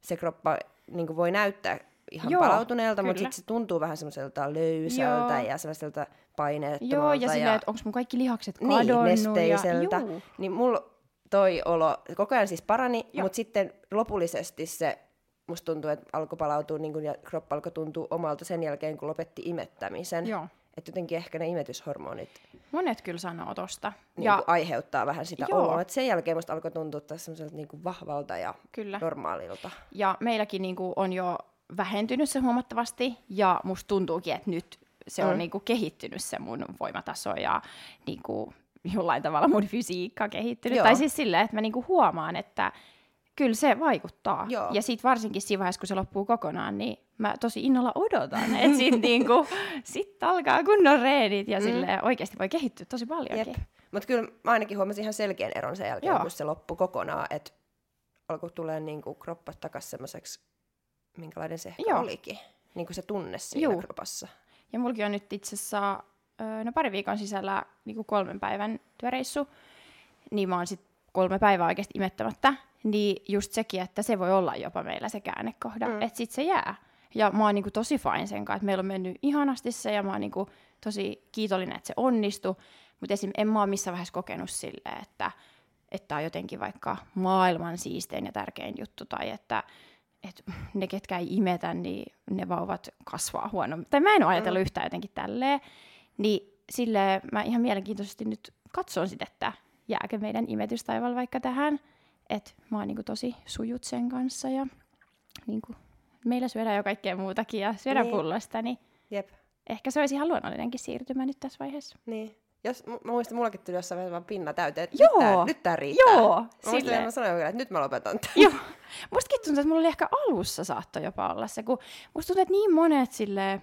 se kroppa niin voi näyttää ihan Joo, palautuneelta, mutta kyllä. sitten se tuntuu vähän semmoiselta löysältä Joo. ja semmoiselta paineettomalta. Joo, ja silleen, että onko mun kaikki lihakset niin, kadonnut. nesteiseltä. Ja, juu. niin mulla toi olo koko ajan siis parani, mutta sitten lopullisesti se musta tuntuu, että alkoi palautua niin kun, ja kroppa alkoi tuntua omalta sen jälkeen, kun lopetti imettämisen. Joo. Että jotenkin ehkä ne imetyshormonit Monet kyllä sanoo tosta. niin ja kuin aiheuttaa vähän sitä Joo. oloa. Et sen jälkeen musta alkoi tuntua taas semmoiselta niin kuin vahvalta ja Kyllä. normaalilta. Ja meilläkin niinku on jo vähentynyt se huomattavasti, ja musta tuntuukin, että nyt se on Mm. niinku kehittynyt se mun voimataso ja niinku jollain tavalla mun fysiikka kehittynyt. Joo. Tai siis silleen, että mä niinku huomaan, että kyllä se vaikuttaa. Joo. Ja sitten varsinkin siinä vaiheessa, kun se loppuu kokonaan, niin mä tosi innolla odotan, että sit, niinku, sit alkaa kunnon reenit ja Mm. silleen oikeasti voi kehittyä tosi paljonkin. Mutta kyllä mä ainakin huomasin ihan selkeän eron sen jälkeen, Joo. kun se loppui kokonaan, että alkoi tulee niin kuin kroppa takaisin semmoiseksi, minkälainen se ehkä Joo. olikin. Niin kuin se tunne siinä Juu. kropassa. Ja mullakin on nyt itse asiassa no pari viikon sisällä niin kuin kolmen päivän työreissu, niin mä oon sit kolme päivää oikeasti imettämättä, niin just sekin, että se voi olla jopa meillä se käännekohda, Mm. että sit se jää. Ja mä oon niinku tosi fine sen kanssa, että meillä on mennyt ihanasti se ja mä oon niinku tosi kiitollinen, että se onnistui, mutta esim. en mä oon missään vaiheessa kokenut silleen, että että on jotenkin vaikka maailman siistein ja tärkein juttu, tai että, että ne, ketkä ei imetä, niin ne vauvat kasvaa huonommin. Tai mä en ole ajatellut Mm. yhtään jotenkin tälleen. Niin sille mä ihan mielenkiintoisesti nyt katson sitä, että jääkö meidän imetystaival vaikka tähän. Että mä oon niinku tosi sujut sen kanssa ja niinku, meillä syödään jo kaikkea muutakin ja syödään Niin. niin. pullosta, niin Jep, ehkä se olisi ihan luonnollinenkin siirtymä nyt tässä vaiheessa. niin. Jos, mä muistan, mullakin tuli jossain vaiheessa pinna täyteen, että Joo. nyt tää, nyt tää riittää. Joo, Mä muistan, silleen. että mä sanoin vielä, että nyt mä lopetan tämän. Joo. Mustakin tuntuu, että mulla oli ehkä alussa saattoi jopa olla se, kun musta tuntuu, että niin monet sille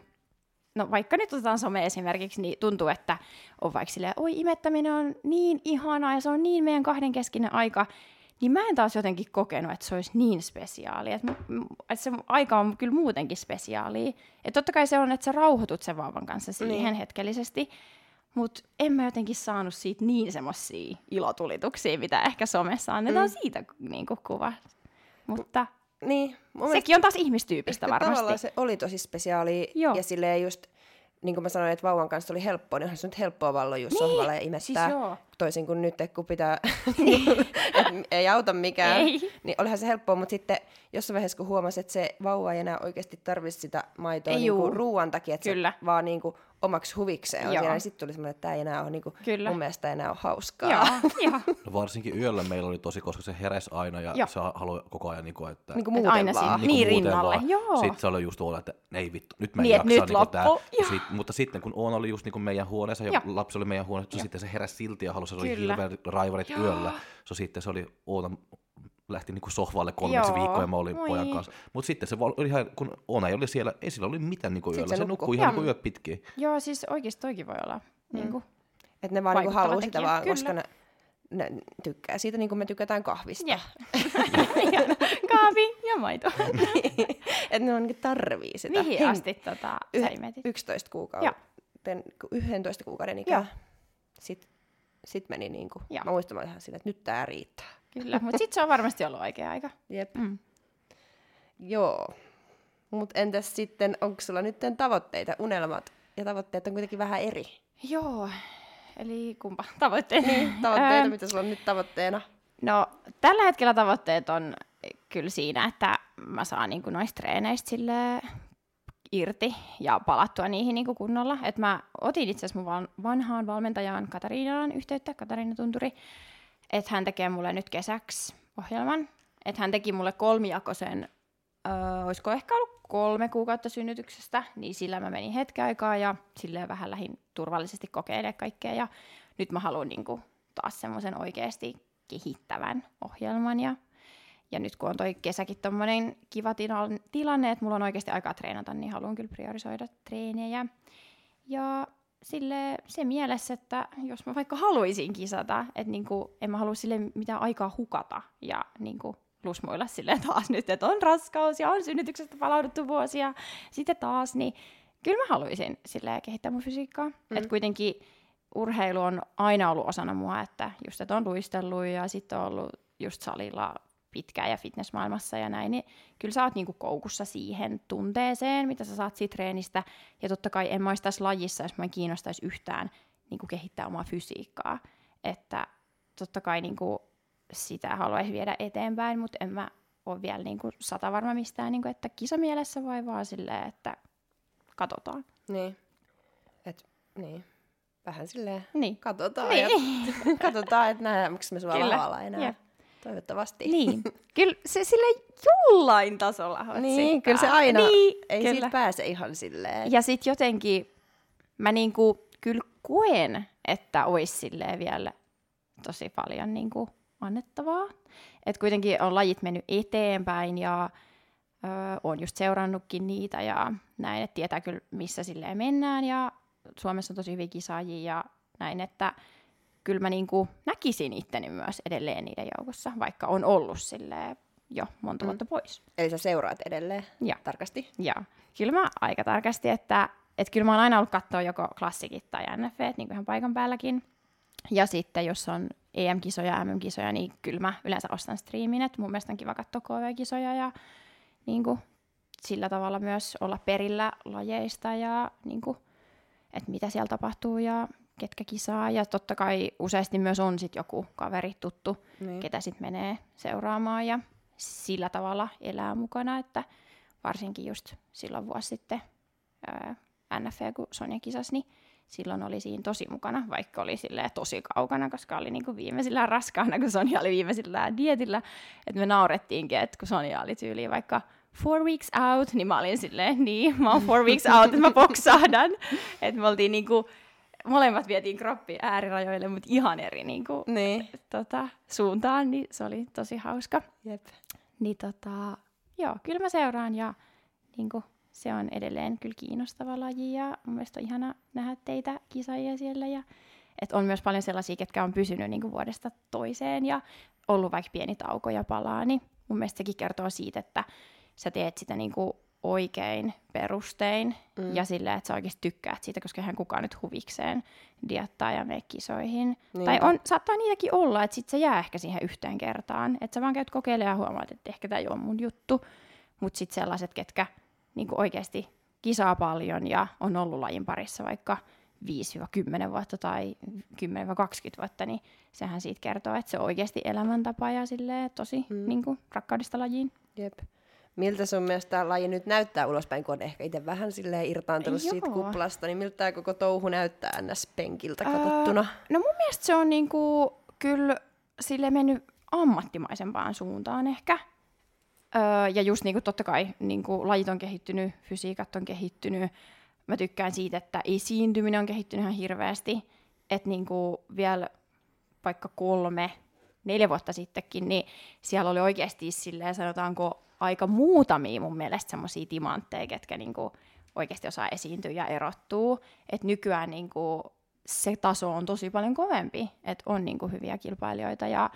no vaikka nyt otetaan some esimerkiksi, niin tuntuu, että on vaikka silleen, oi imettäminen on niin ihanaa ja se on niin meidän kahdenkeskinen aika, niin mä en taas jotenkin kokenut, että se olisi niin spesiaali. Että, että se aika on kyllä muutenkin spesiaali. Että totta kai se on, että sä rauhoitut sen vauvan kanssa siihen Niin. niin. hetkellisesti, mutta en mä jotenkin saanut siitä niin semmoisia ilotulituksia, mitä ehkä somessa annetaan Mm. siitä niin kuin kuva. Mutta Niin, mun mielestä sekin on taas ihmistyypistä varmasti. Tavallaan se oli tosi spesiaali Joo. ja silleen just, niin kuin mä sanoin, että vauvan kanssa oli helppoa, niin onhan se nyt helppoa valloa Niin, sohvalle ja imettää. siis joo. Toisin kuin nyt, kun pitää, et ei auta mikään, Ei. niin olihan se helppoa, mutta sitten jossain vaiheessa, kun huomasi, että se vauva ei enää oikeasti tarvitse sitä maitoa Ei niin kuin ruuan takia, että Kyllä. se vaan niin kuin omaksi huvikseen Joo. siellä, niin sitten tuli semmoinen, että tämä ei enää ole niin kuin, Kyllä. mun mielestä enää ole hauskaa. Joo, joo. No varsinkin yöllä meillä oli tosi, koska se heräsi aina ja Joo. se haluaa koko ajan, niin kuin, että... Niin kuin muuten aina vaan. siinä- niinku niin muuten rinnalle, vaan. joo. Sitten se oli just olla, että ei vittu, nyt mä en Niin, jaksa. nyt niinku tää. loppu, joo. Sit, mutta sitten kun Oona oli just niinku meidän huoneessa ja Joo. lapsi oli meidän huoneessa, sitten se heräsi silti ja halusi, se oli Kyllä. hirveät raivarit Joo. yöllä. So sitten se oli Oona lähti niinku sohvalle kolmeksi Joo. viikkoa ja mä olin Moi. pojan kanssa. Mutta sitten se oli ihan, kun Oona ei oli siellä, ei sillä oli mitään niinku Sit yöllä. se Se, nukkui. ihan Joo. niinku yöt pitkin. Joo, siis oikeasti toikin voi olla. Mm. Niin kuin, Että ne vaan niin haluaa sitä vaan, kyllä. koska ne, ne tykkää siitä niin kuin me tykätään kahvista. yeah. Kaavi ja maito. että ne on niin tarvii sitä. Mihin Hen- asti tota, Yh- sä imetit? 11 kuukauden, 11 kuukauden ikää. Sitten sit meni niin kuin, mä muistan mä ihan silleen, että nyt tää riittää. Kyllä, mutta sitten se on varmasti ollut oikea aika. Jep. Mm. Joo. Mutta entäs sitten, onko sulla nyt tavoitteita, unelmat ja tavoitteet on kuitenkin vähän eri? Joo, eli kumpa tavoitteet? Niin, tavoitteita, mitä sulla on nyt tavoitteena? No, tällä hetkellä tavoitteet on kyllä siinä, että mä saan niin noista treeneistä sille irti ja palattua niihin niin kunnolla. Et mä otin itse asiassa mun van- vanhaan valmentajaan Katariinaan yhteyttä, Katariina Tunturi, että hän tekee mulle nyt kesäksi ohjelman. Että hän teki mulle kolmijakoisen, öö, olisiko ehkä ollut kolme kuukautta synnytyksestä, niin sillä mä menin hetken aikaa ja silleen vähän lähin turvallisesti kokeilemaan kaikkea. Ja nyt mä haluan niin taas semmoisen oikeasti kehittävän ohjelman ja Ja nyt kun on toi kesäkin tommonen kiva tila- tilanne, että mulla on oikeasti aikaa treenata, niin haluan kyllä priorisoida treenejä. Ja sille se mielessä, että jos mä vaikka haluaisin kisata, että niinku, en mä halua sille mitään aikaa hukata ja niinku, lusmuilla sille taas nyt, että on raskaus ja on synnytyksestä palauduttu vuosia, sitten taas, niin kyllä mä haluaisin sille kehittää mun fysiikkaa. Mm. Että kuitenkin urheilu on aina ollut osana mua, että just, että on luistellut ja sitten on ollut just salilla pitkään ja fitnessmaailmassa ja näin, niin kyllä sä oot niinku koukussa siihen tunteeseen, mitä sä saat siitä treenistä. Ja totta kai en mä olisi tässä lajissa, jos mä en kiinnostaisi yhtään niinku kehittää omaa fysiikkaa. Että totta kai niinku sitä haluaisi viedä eteenpäin, mutta en mä ole vielä niinku sata varma mistään, niinku, että kisamielessä vai vaan silleen, että katsotaan. Niin. Et, niin. Vähän silleen Niin. katsotaan Niin. ja katsotaan, että nähdäänkö me sua lavalla enää. Jep. Toivottavasti. Niin. Kyllä se sille jollain tasolla oot Niin, sitä. kyllä se aina, niin, ei kyllä. siitä pääse ihan silleen. Ja sitten jotenkin mä niinku kyllä koen, että olisi silleen vielä tosi paljon niinku annettavaa. Että kuitenkin on lajit mennyt eteenpäin ja ö, on just seurannutkin niitä ja näin, että tietää kyllä missä silleen mennään ja Suomessa on tosi hyviä kisaajia ja näin, että kyllä mä niinku näkisin itteni myös edelleen niiden joukossa, vaikka on ollut silleen jo monta Mm. vuotta pois. Eli sä seuraat edelleen Ja. tarkasti. Joo, kyllä mä aika tarkasti, että, että kyllä mä oon aina ollut katsoa joko klassikit tai NFV, niin kuin ihan paikan päälläkin. Ja sitten jos on EM-kisoja, MM-kisoja, niin kyllä mä yleensä ostan striimin, että mun mielestä on kiva katsoa KV-kisoja ja niin kuin, sillä tavalla myös olla perillä lajeista ja niin kuin, että mitä siellä tapahtuu ja ketkä kisaa. Ja totta kai useasti myös on sit joku kaveri tuttu, Niin. ketä sitten menee seuraamaan ja sillä tavalla elää mukana, että varsinkin just silloin vuosi sitten ää, NFV, kun Sonja kisasi, niin silloin oli siinä tosi mukana, vaikka oli silleen tosi kaukana, koska oli niinku viimeisillään raskaana, kun Sonja oli viimeisillään dietillä. Että me naurettiinkin, että kun Sonja oli tyyliin vaikka four weeks out, niin mä olin silleen, niin, mä oon four weeks out, että mä boksahdan. Että me oltiin niinku, molemmat vietiin kroppi äärirajoille, mutta ihan eri niinku, Niin. tota, suuntaan, niin se oli tosi hauska. Jep. Niin tota, joo, kyllä mä seuraan ja niin kuin, se on edelleen kyllä kiinnostava laji ja mun mielestä on ihana nähdä teitä kisaajia siellä ja et on myös paljon sellaisia, ketkä on pysynyt niin kuin vuodesta toiseen ja ollut vaikka pieni tauko ja palaa, niin mun mielestä sekin kertoo siitä, että sä teet sitä niin kuin oikein perustein mm. ja silleen, että sä oikeasti tykkäät siitä, koska eihän kukaan nyt huvikseen diettaa ja mene kisoihin. Niinpä. Tai on, saattaa niitäkin olla, että sit se jää ehkä siihen yhteen kertaan. Että sä vaan käyt kokeilemaan ja huomaat, että ehkä tämä ei ole mun juttu. Mutta sitten sellaiset, ketkä niin oikeasti kisaa paljon ja on ollut lajin parissa vaikka 5-10 vuotta tai 10-20 vuotta, niin sehän siitä kertoo, että se on oikeasti elämäntapa ja silleen tosi mm. niin kuin, rakkaudesta lajiin. Jep. Miltä sun mielestä tämä laji nyt näyttää ulospäin, kun on ehkä itse vähän silleen irtaantunut Joo. siitä kuplasta, niin miltä tämä koko touhu näyttää NS-penkiltä katsottuna? No mun mielestä se on niinku, kyllä sille mennyt ammattimaisempaan suuntaan ehkä. Öö, ja just niinku, totta kai niinku, lajit on kehittynyt, fysiikat on kehittynyt. Mä tykkään siitä, että esiintyminen on kehittynyt ihan hirveästi. Että niinku, vielä vaikka kolme, neljä vuotta sittenkin, niin siellä oli oikeasti silleen, sanotaanko aika muutamia mun mielestä semmoisia timantteja, ketkä niinku oikeasti osaa esiintyä ja erottuu. Et nykyään niinku se taso on tosi paljon kovempi, että on niinku hyviä kilpailijoita ja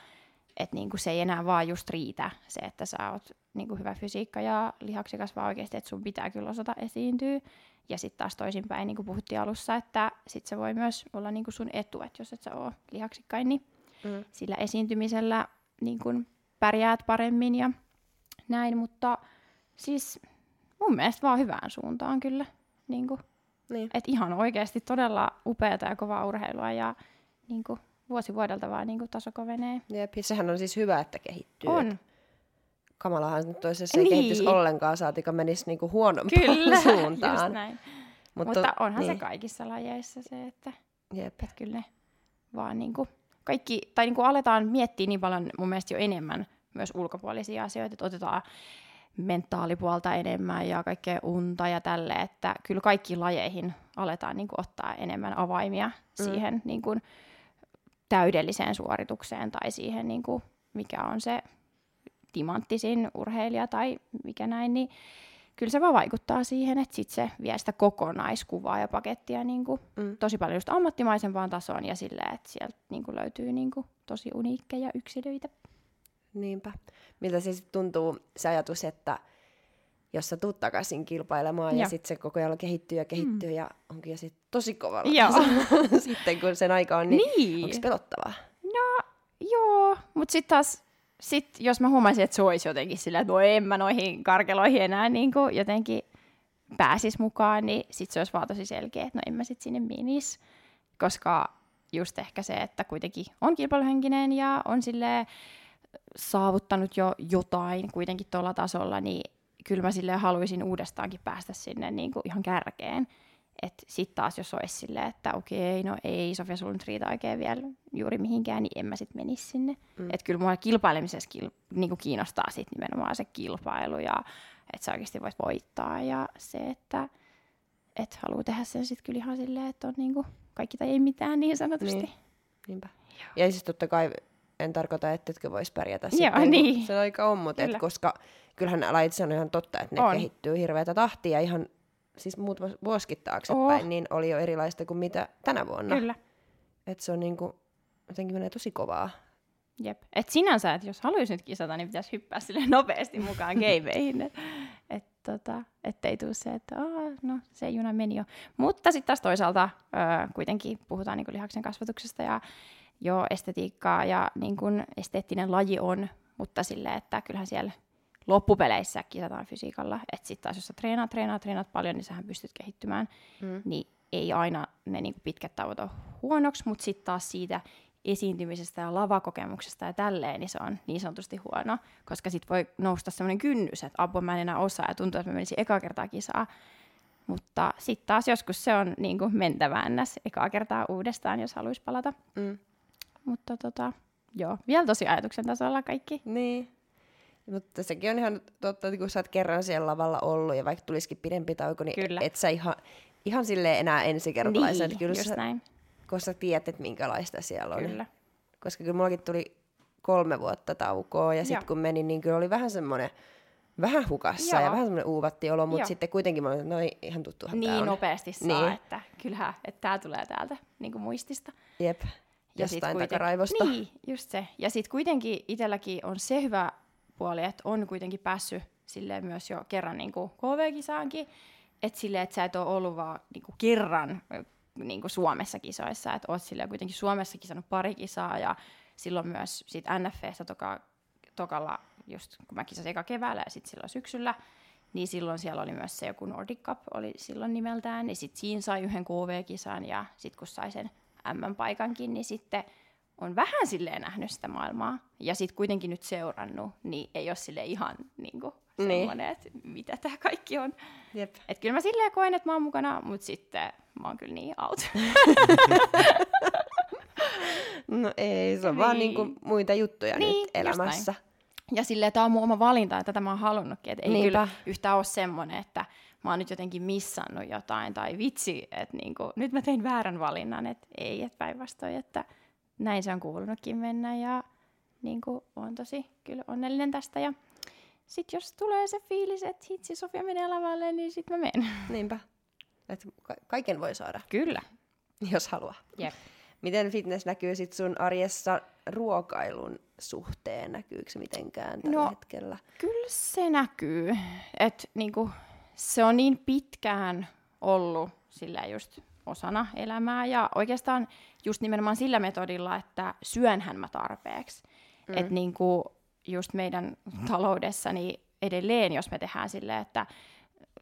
että niinku se ei enää vaan just riitä se, että sä oot niinku hyvä fysiikka ja lihaksikas, vaan oikeasti, että sun pitää kyllä osata esiintyä. Ja sitten taas toisinpäin, niin kuin puhuttiin alussa, että sit se voi myös olla niinku sun etu, että jos et sä ole lihaksikkain, niin Mm. sillä esiintymisellä niin kun pärjäät paremmin ja näin, mutta siis mun mielestä vaan hyvään suuntaan kyllä. Niin kun, Niin. et ihan oikeasti todella upeata ja kovaa urheilua ja niin kun, vuosi vuodelta vaan niin kun, taso kovenee. Jep, ja sehän on siis hyvä, että kehittyy. On. Kamalahan nyt toisessa ei Niin. kehittyisi ollenkaan, saatika menisi niinku huonompaan Kyllä, just suuntaan. näin. Mutta, mutta onhan niin. se kaikissa lajeissa se, että Jep. että kyllä ne vaan niinku kaikki, tai niinku aletaan miettiä niin paljon mun mielestä jo enemmän myös ulkopuolisia asioita, että otetaan mentaalipuolta enemmän ja kaikkea unta ja tälle, että kyllä kaikki lajeihin aletaan niinku ottaa enemmän avaimia mm. siihen niinku täydelliseen suoritukseen tai siihen, niinku, mikä on se timanttisin urheilija tai mikä näin, niin kyllä se vaan vaikuttaa siihen, että sit se vie sitä kokonaiskuvaa ja pakettia niin kuin mm. tosi paljon just ammattimaisempaan tasoon ja silleen, että sieltä niin kuin löytyy niin kuin tosi uniikkeja yksilöitä. Niinpä. Miltä se sitten tuntuu, se ajatus, että jos sä tuut takaisin kilpailemaan ja, ja sitten se koko ajan kehittyy ja kehittyy mm. ja onkin jo sit tosi kovalla sitten kun sen aika on, niin, niin. onko pelottavaa? No joo, mutta sitten taas sit, jos mä huomasin, että se olisi jotenkin sillä, että no en mä noihin karkeloihin enää niin kuin jotenkin pääsis mukaan, niin sitten se olisi vaan tosi selkeä, että no en mä sitten sinne menis, koska just ehkä se, että kuitenkin on kilpailuhenkinen ja on sille saavuttanut jo jotain kuitenkin tuolla tasolla, niin kyllä mä sille haluaisin uudestaankin päästä sinne niin kuin ihan kärkeen. Että sitten taas jos olisi silleen, että okei, no ei Sofia sulla nyt riitä oikein vielä juuri mihinkään, niin en mä sitten menisi sinne. Mm. Että kyllä mua kilpailemisessa kil, niin kuin kiinnostaa sitten nimenomaan se kilpailu ja että sä oikeasti voit voittaa ja se, että et haluaa tehdä sen sitten kyllä ihan silleen, että on niin kuin kaikki tai ei mitään niin sanotusti. Niin. Niinpä. Ja siis totta kai en tarkoita, että etkö vois pärjätä sitten, Joo, niin. se aika on, mutta et, koska kyllähän lajit on ihan totta, että ne on. kehittyy hirveätä tahtia ihan siis muutama vuosikin taaksepäin, oh. niin oli jo erilaista kuin mitä tänä vuonna. Kyllä. Että se on niinku, jotenkin menee tosi kovaa. Jep. Et sinänsä, että jos haluaisi nyt kisata, niin pitäisi hyppää sille nopeasti mukaan gameihin. Et, et, tota, ettei tule se, että no se juna meni jo. Mutta sitten taas toisaalta ö, kuitenkin puhutaan niinku lihaksen kasvatuksesta ja jo estetiikkaa ja niin kun esteettinen laji on, mutta sille, että kyllähän siellä loppupeleissä kisataan fysiikalla. Että sitten taas jos sä treenaat, treenaat, treenaat paljon, niin sähän pystyt kehittymään. Mm. Niin ei aina ne niin pitkät tauot ole huonoksi, mutta sitten taas siitä esiintymisestä ja lavakokemuksesta ja tälleen, niin se on niin sanotusti huono, koska sitten voi nousta semmoinen kynnys, että apua mä en enää osaa ja tuntuu, että mä menisin eka kertaa kisaa. Mutta sitten taas joskus se on niin kuin mentävä ns. ekaa kertaa uudestaan, jos haluaisi palata. Mm. Mutta tota, joo, vielä tosi ajatuksen tasolla kaikki. Niin. Mutta sekin on ihan totta, että kun sä oot kerran siellä lavalla ollut ja vaikka tulisikin pidempi tauko, niin kyllä. et sä ihan, ihan silleen enää ensikertalaisena. Niin, kyllä just sä, näin. Koska sä tiedät, että minkälaista siellä on. Kyllä. Koska kyllä mullakin tuli kolme vuotta taukoa ja sitten kun menin, niin kyllä oli vähän semmoinen vähän hukassa Joo. ja vähän semmoinen uuvatti olo, mutta Joo. sitten kuitenkin mä olin, no ihan tuttuhan Niin nopeasti saa, niin. että kyllähän, että tämä tulee täältä niin kuin muistista. Jep, ja jostain takaraivosta. Niin, just se. Ja sitten kuitenkin itselläkin on se hyvä puoli, että on kuitenkin päässyt silleen myös jo kerran niin kuin KV-kisaankin, että silleen, että sä et ole ollut vaan niin kuin kerran niin kuin Suomessa kisoissa, että oot silleen kuitenkin Suomessa kisannut pari kisaa ja silloin myös sit NFVssä toka, tokalla, just kun mä kisasin eka keväällä ja sitten silloin syksyllä, niin silloin siellä oli myös se joku Nordic Cup, oli silloin nimeltään, niin sitten siinä sai yhden KV-kisan ja sitten kun sai sen M-paikankin, niin sitten on vähän silleen nähnyt sitä maailmaa ja sitten kuitenkin nyt seurannut, niin ei ole sille ihan niin kuin, niin. semmoinen, että mitä tämä kaikki on. Jep. Et kyllä mä silleen koen, että mä oon mukana, mutta sitten mä oon kyllä niin out. no ei, se on niin. vaan niinku muita juttuja niin, nyt elämässä. Ja silleen, tämä on mun oma valinta, että tätä mä oon halunnutkin. Että ei Niinpä. kyllä yhtään ole semmoinen, että mä oon nyt jotenkin missannut jotain, tai vitsi, että niinku, nyt mä tein väärän valinnan, että ei, että päinvastoin, että näin se on kuulunutkin mennä ja niin kuin, olen tosi kyllä onnellinen tästä. Ja sitten jos tulee se fiilis, että hitsi Sofia menee lavalle, niin sitten mä menen. Niinpä. Et ka- kaiken voi saada. Kyllä. Jos haluaa. Yep. Miten fitness näkyy sit sun arjessa ruokailun suhteen? Näkyykö se mitenkään tällä no, hetkellä? Kyllä se näkyy. Et, niinku, se on niin pitkään ollut sillä just osana elämää ja oikeastaan just nimenomaan sillä metodilla, että syönhän mä tarpeeksi. Mm. Että niin kuin just meidän taloudessa niin edelleen, jos me tehdään silleen, että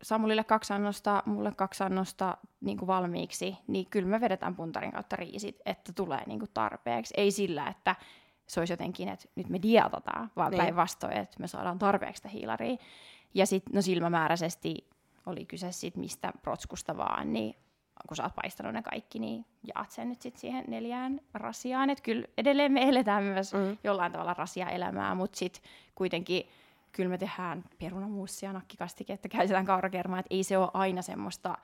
Samulille kaksi annosta, mulle kaksi annosta niin kuin valmiiksi, niin kyllä me vedetään puntarin kautta riisit, että tulee niin kuin tarpeeksi. Ei sillä, että se olisi jotenkin, että nyt me dietataan, vaan niin. päinvastoin, että me saadaan tarpeeksi sitä hiilaria. Ja sitten no silmämääräisesti oli kyse siitä mistä protskusta vaan, niin kun sä oot paistanut ne kaikki, niin jaat sen nyt sit siihen neljään rasiaan. Että kyllä edelleen me eletään myös mm. jollain tavalla rasia-elämää, mutta sitten kuitenkin kyllä me tehdään perunamuussia, nakkikastiketta, käytetään kaurakermaa, että ei se ole aina semmoista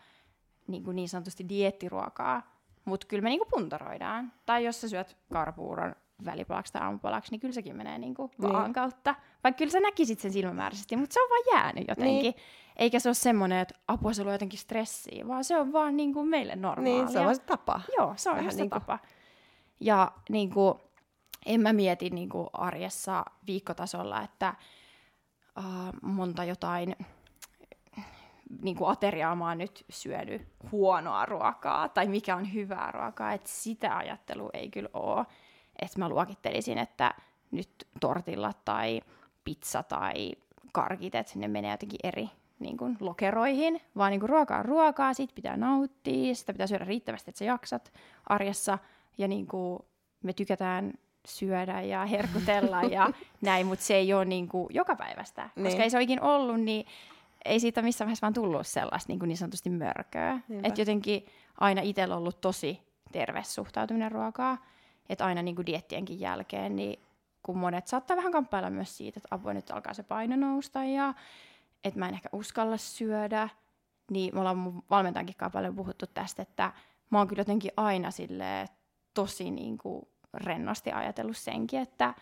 niin, kuin niin sanotusti diettiruokaa, mutta kyllä me niin kuin puntaroidaan. Tai jos sä syöt karpuuron välipalaksi tai aamupalaksi, niin kyllä sekin menee niin kuin Niin. vaan kautta. Vaikka kyllä sä näkisit sen silmämääräisesti, mutta se on vaan jäänyt jotenkin. Niin. Eikä se ole semmoinen, että apua se luo jotenkin stressiä, vaan se on vaan niin kuin meille normaalia. Niin, se on vaan se tapa. Joo, se on Vähän just se niinku- tapa. Ja niin kuin, en mä mieti niin kuin arjessa viikkotasolla, että uh, monta jotain niin kuin ateriaa mä oon nyt syönyt huonoa ruokaa tai mikä on hyvää ruokaa, että sitä ajattelua ei kyllä ole, että mä luokittelisin, että nyt tortilla tai pizza tai karkit, että ne menee jotenkin eri niin kuin lokeroihin, vaan niin kuin ruoka on ruokaa, siitä pitää nauttia, sitä pitää syödä riittävästi, että sä jaksat arjessa, ja niin kuin me tykätään syödä ja herkutella ja näin, mutta se ei ole niin kuin joka päivästä, Niin. koska ei se oikein ollut, niin ei siitä missään vaiheessa vaan tullut sellaista niin, kuin niin sanotusti mörköä. Että jotenkin aina itsellä ollut tosi terve suhtautuminen ruokaa, että aina niin kuin diettienkin jälkeen, niin kun monet saattaa vähän kamppailla myös siitä, että apua nyt alkaa se paino nousta ja että mä en ehkä uskalla syödä, niin me ollaan mun valmentajankin kanssa paljon puhuttu tästä, että mä oon kyllä jotenkin aina silleen tosi niin kuin rennosti ajatellut senkin, että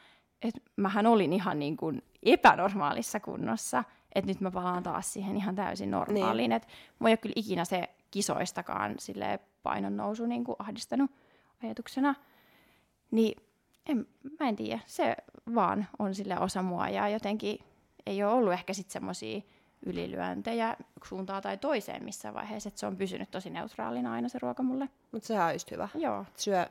et mähän olin ihan niin kuin epänormaalissa kunnossa, että nyt mä palaan taas siihen ihan täysin normaaliin. Niin. Että mua ei ole kyllä ikinä se kisoistakaan sille painon nousu niin kuin ahdistanut ajatuksena. Niin en, mä en tiedä, se vaan on sille osa mua ja jotenkin ei ole ollut ehkä sitten semmoisia ylilyöntejä suuntaan tai toiseen missään vaiheessa, että se on pysynyt tosi neutraalina aina se ruoka mulle. Mutta sehän on just hyvä. Joo, Syö,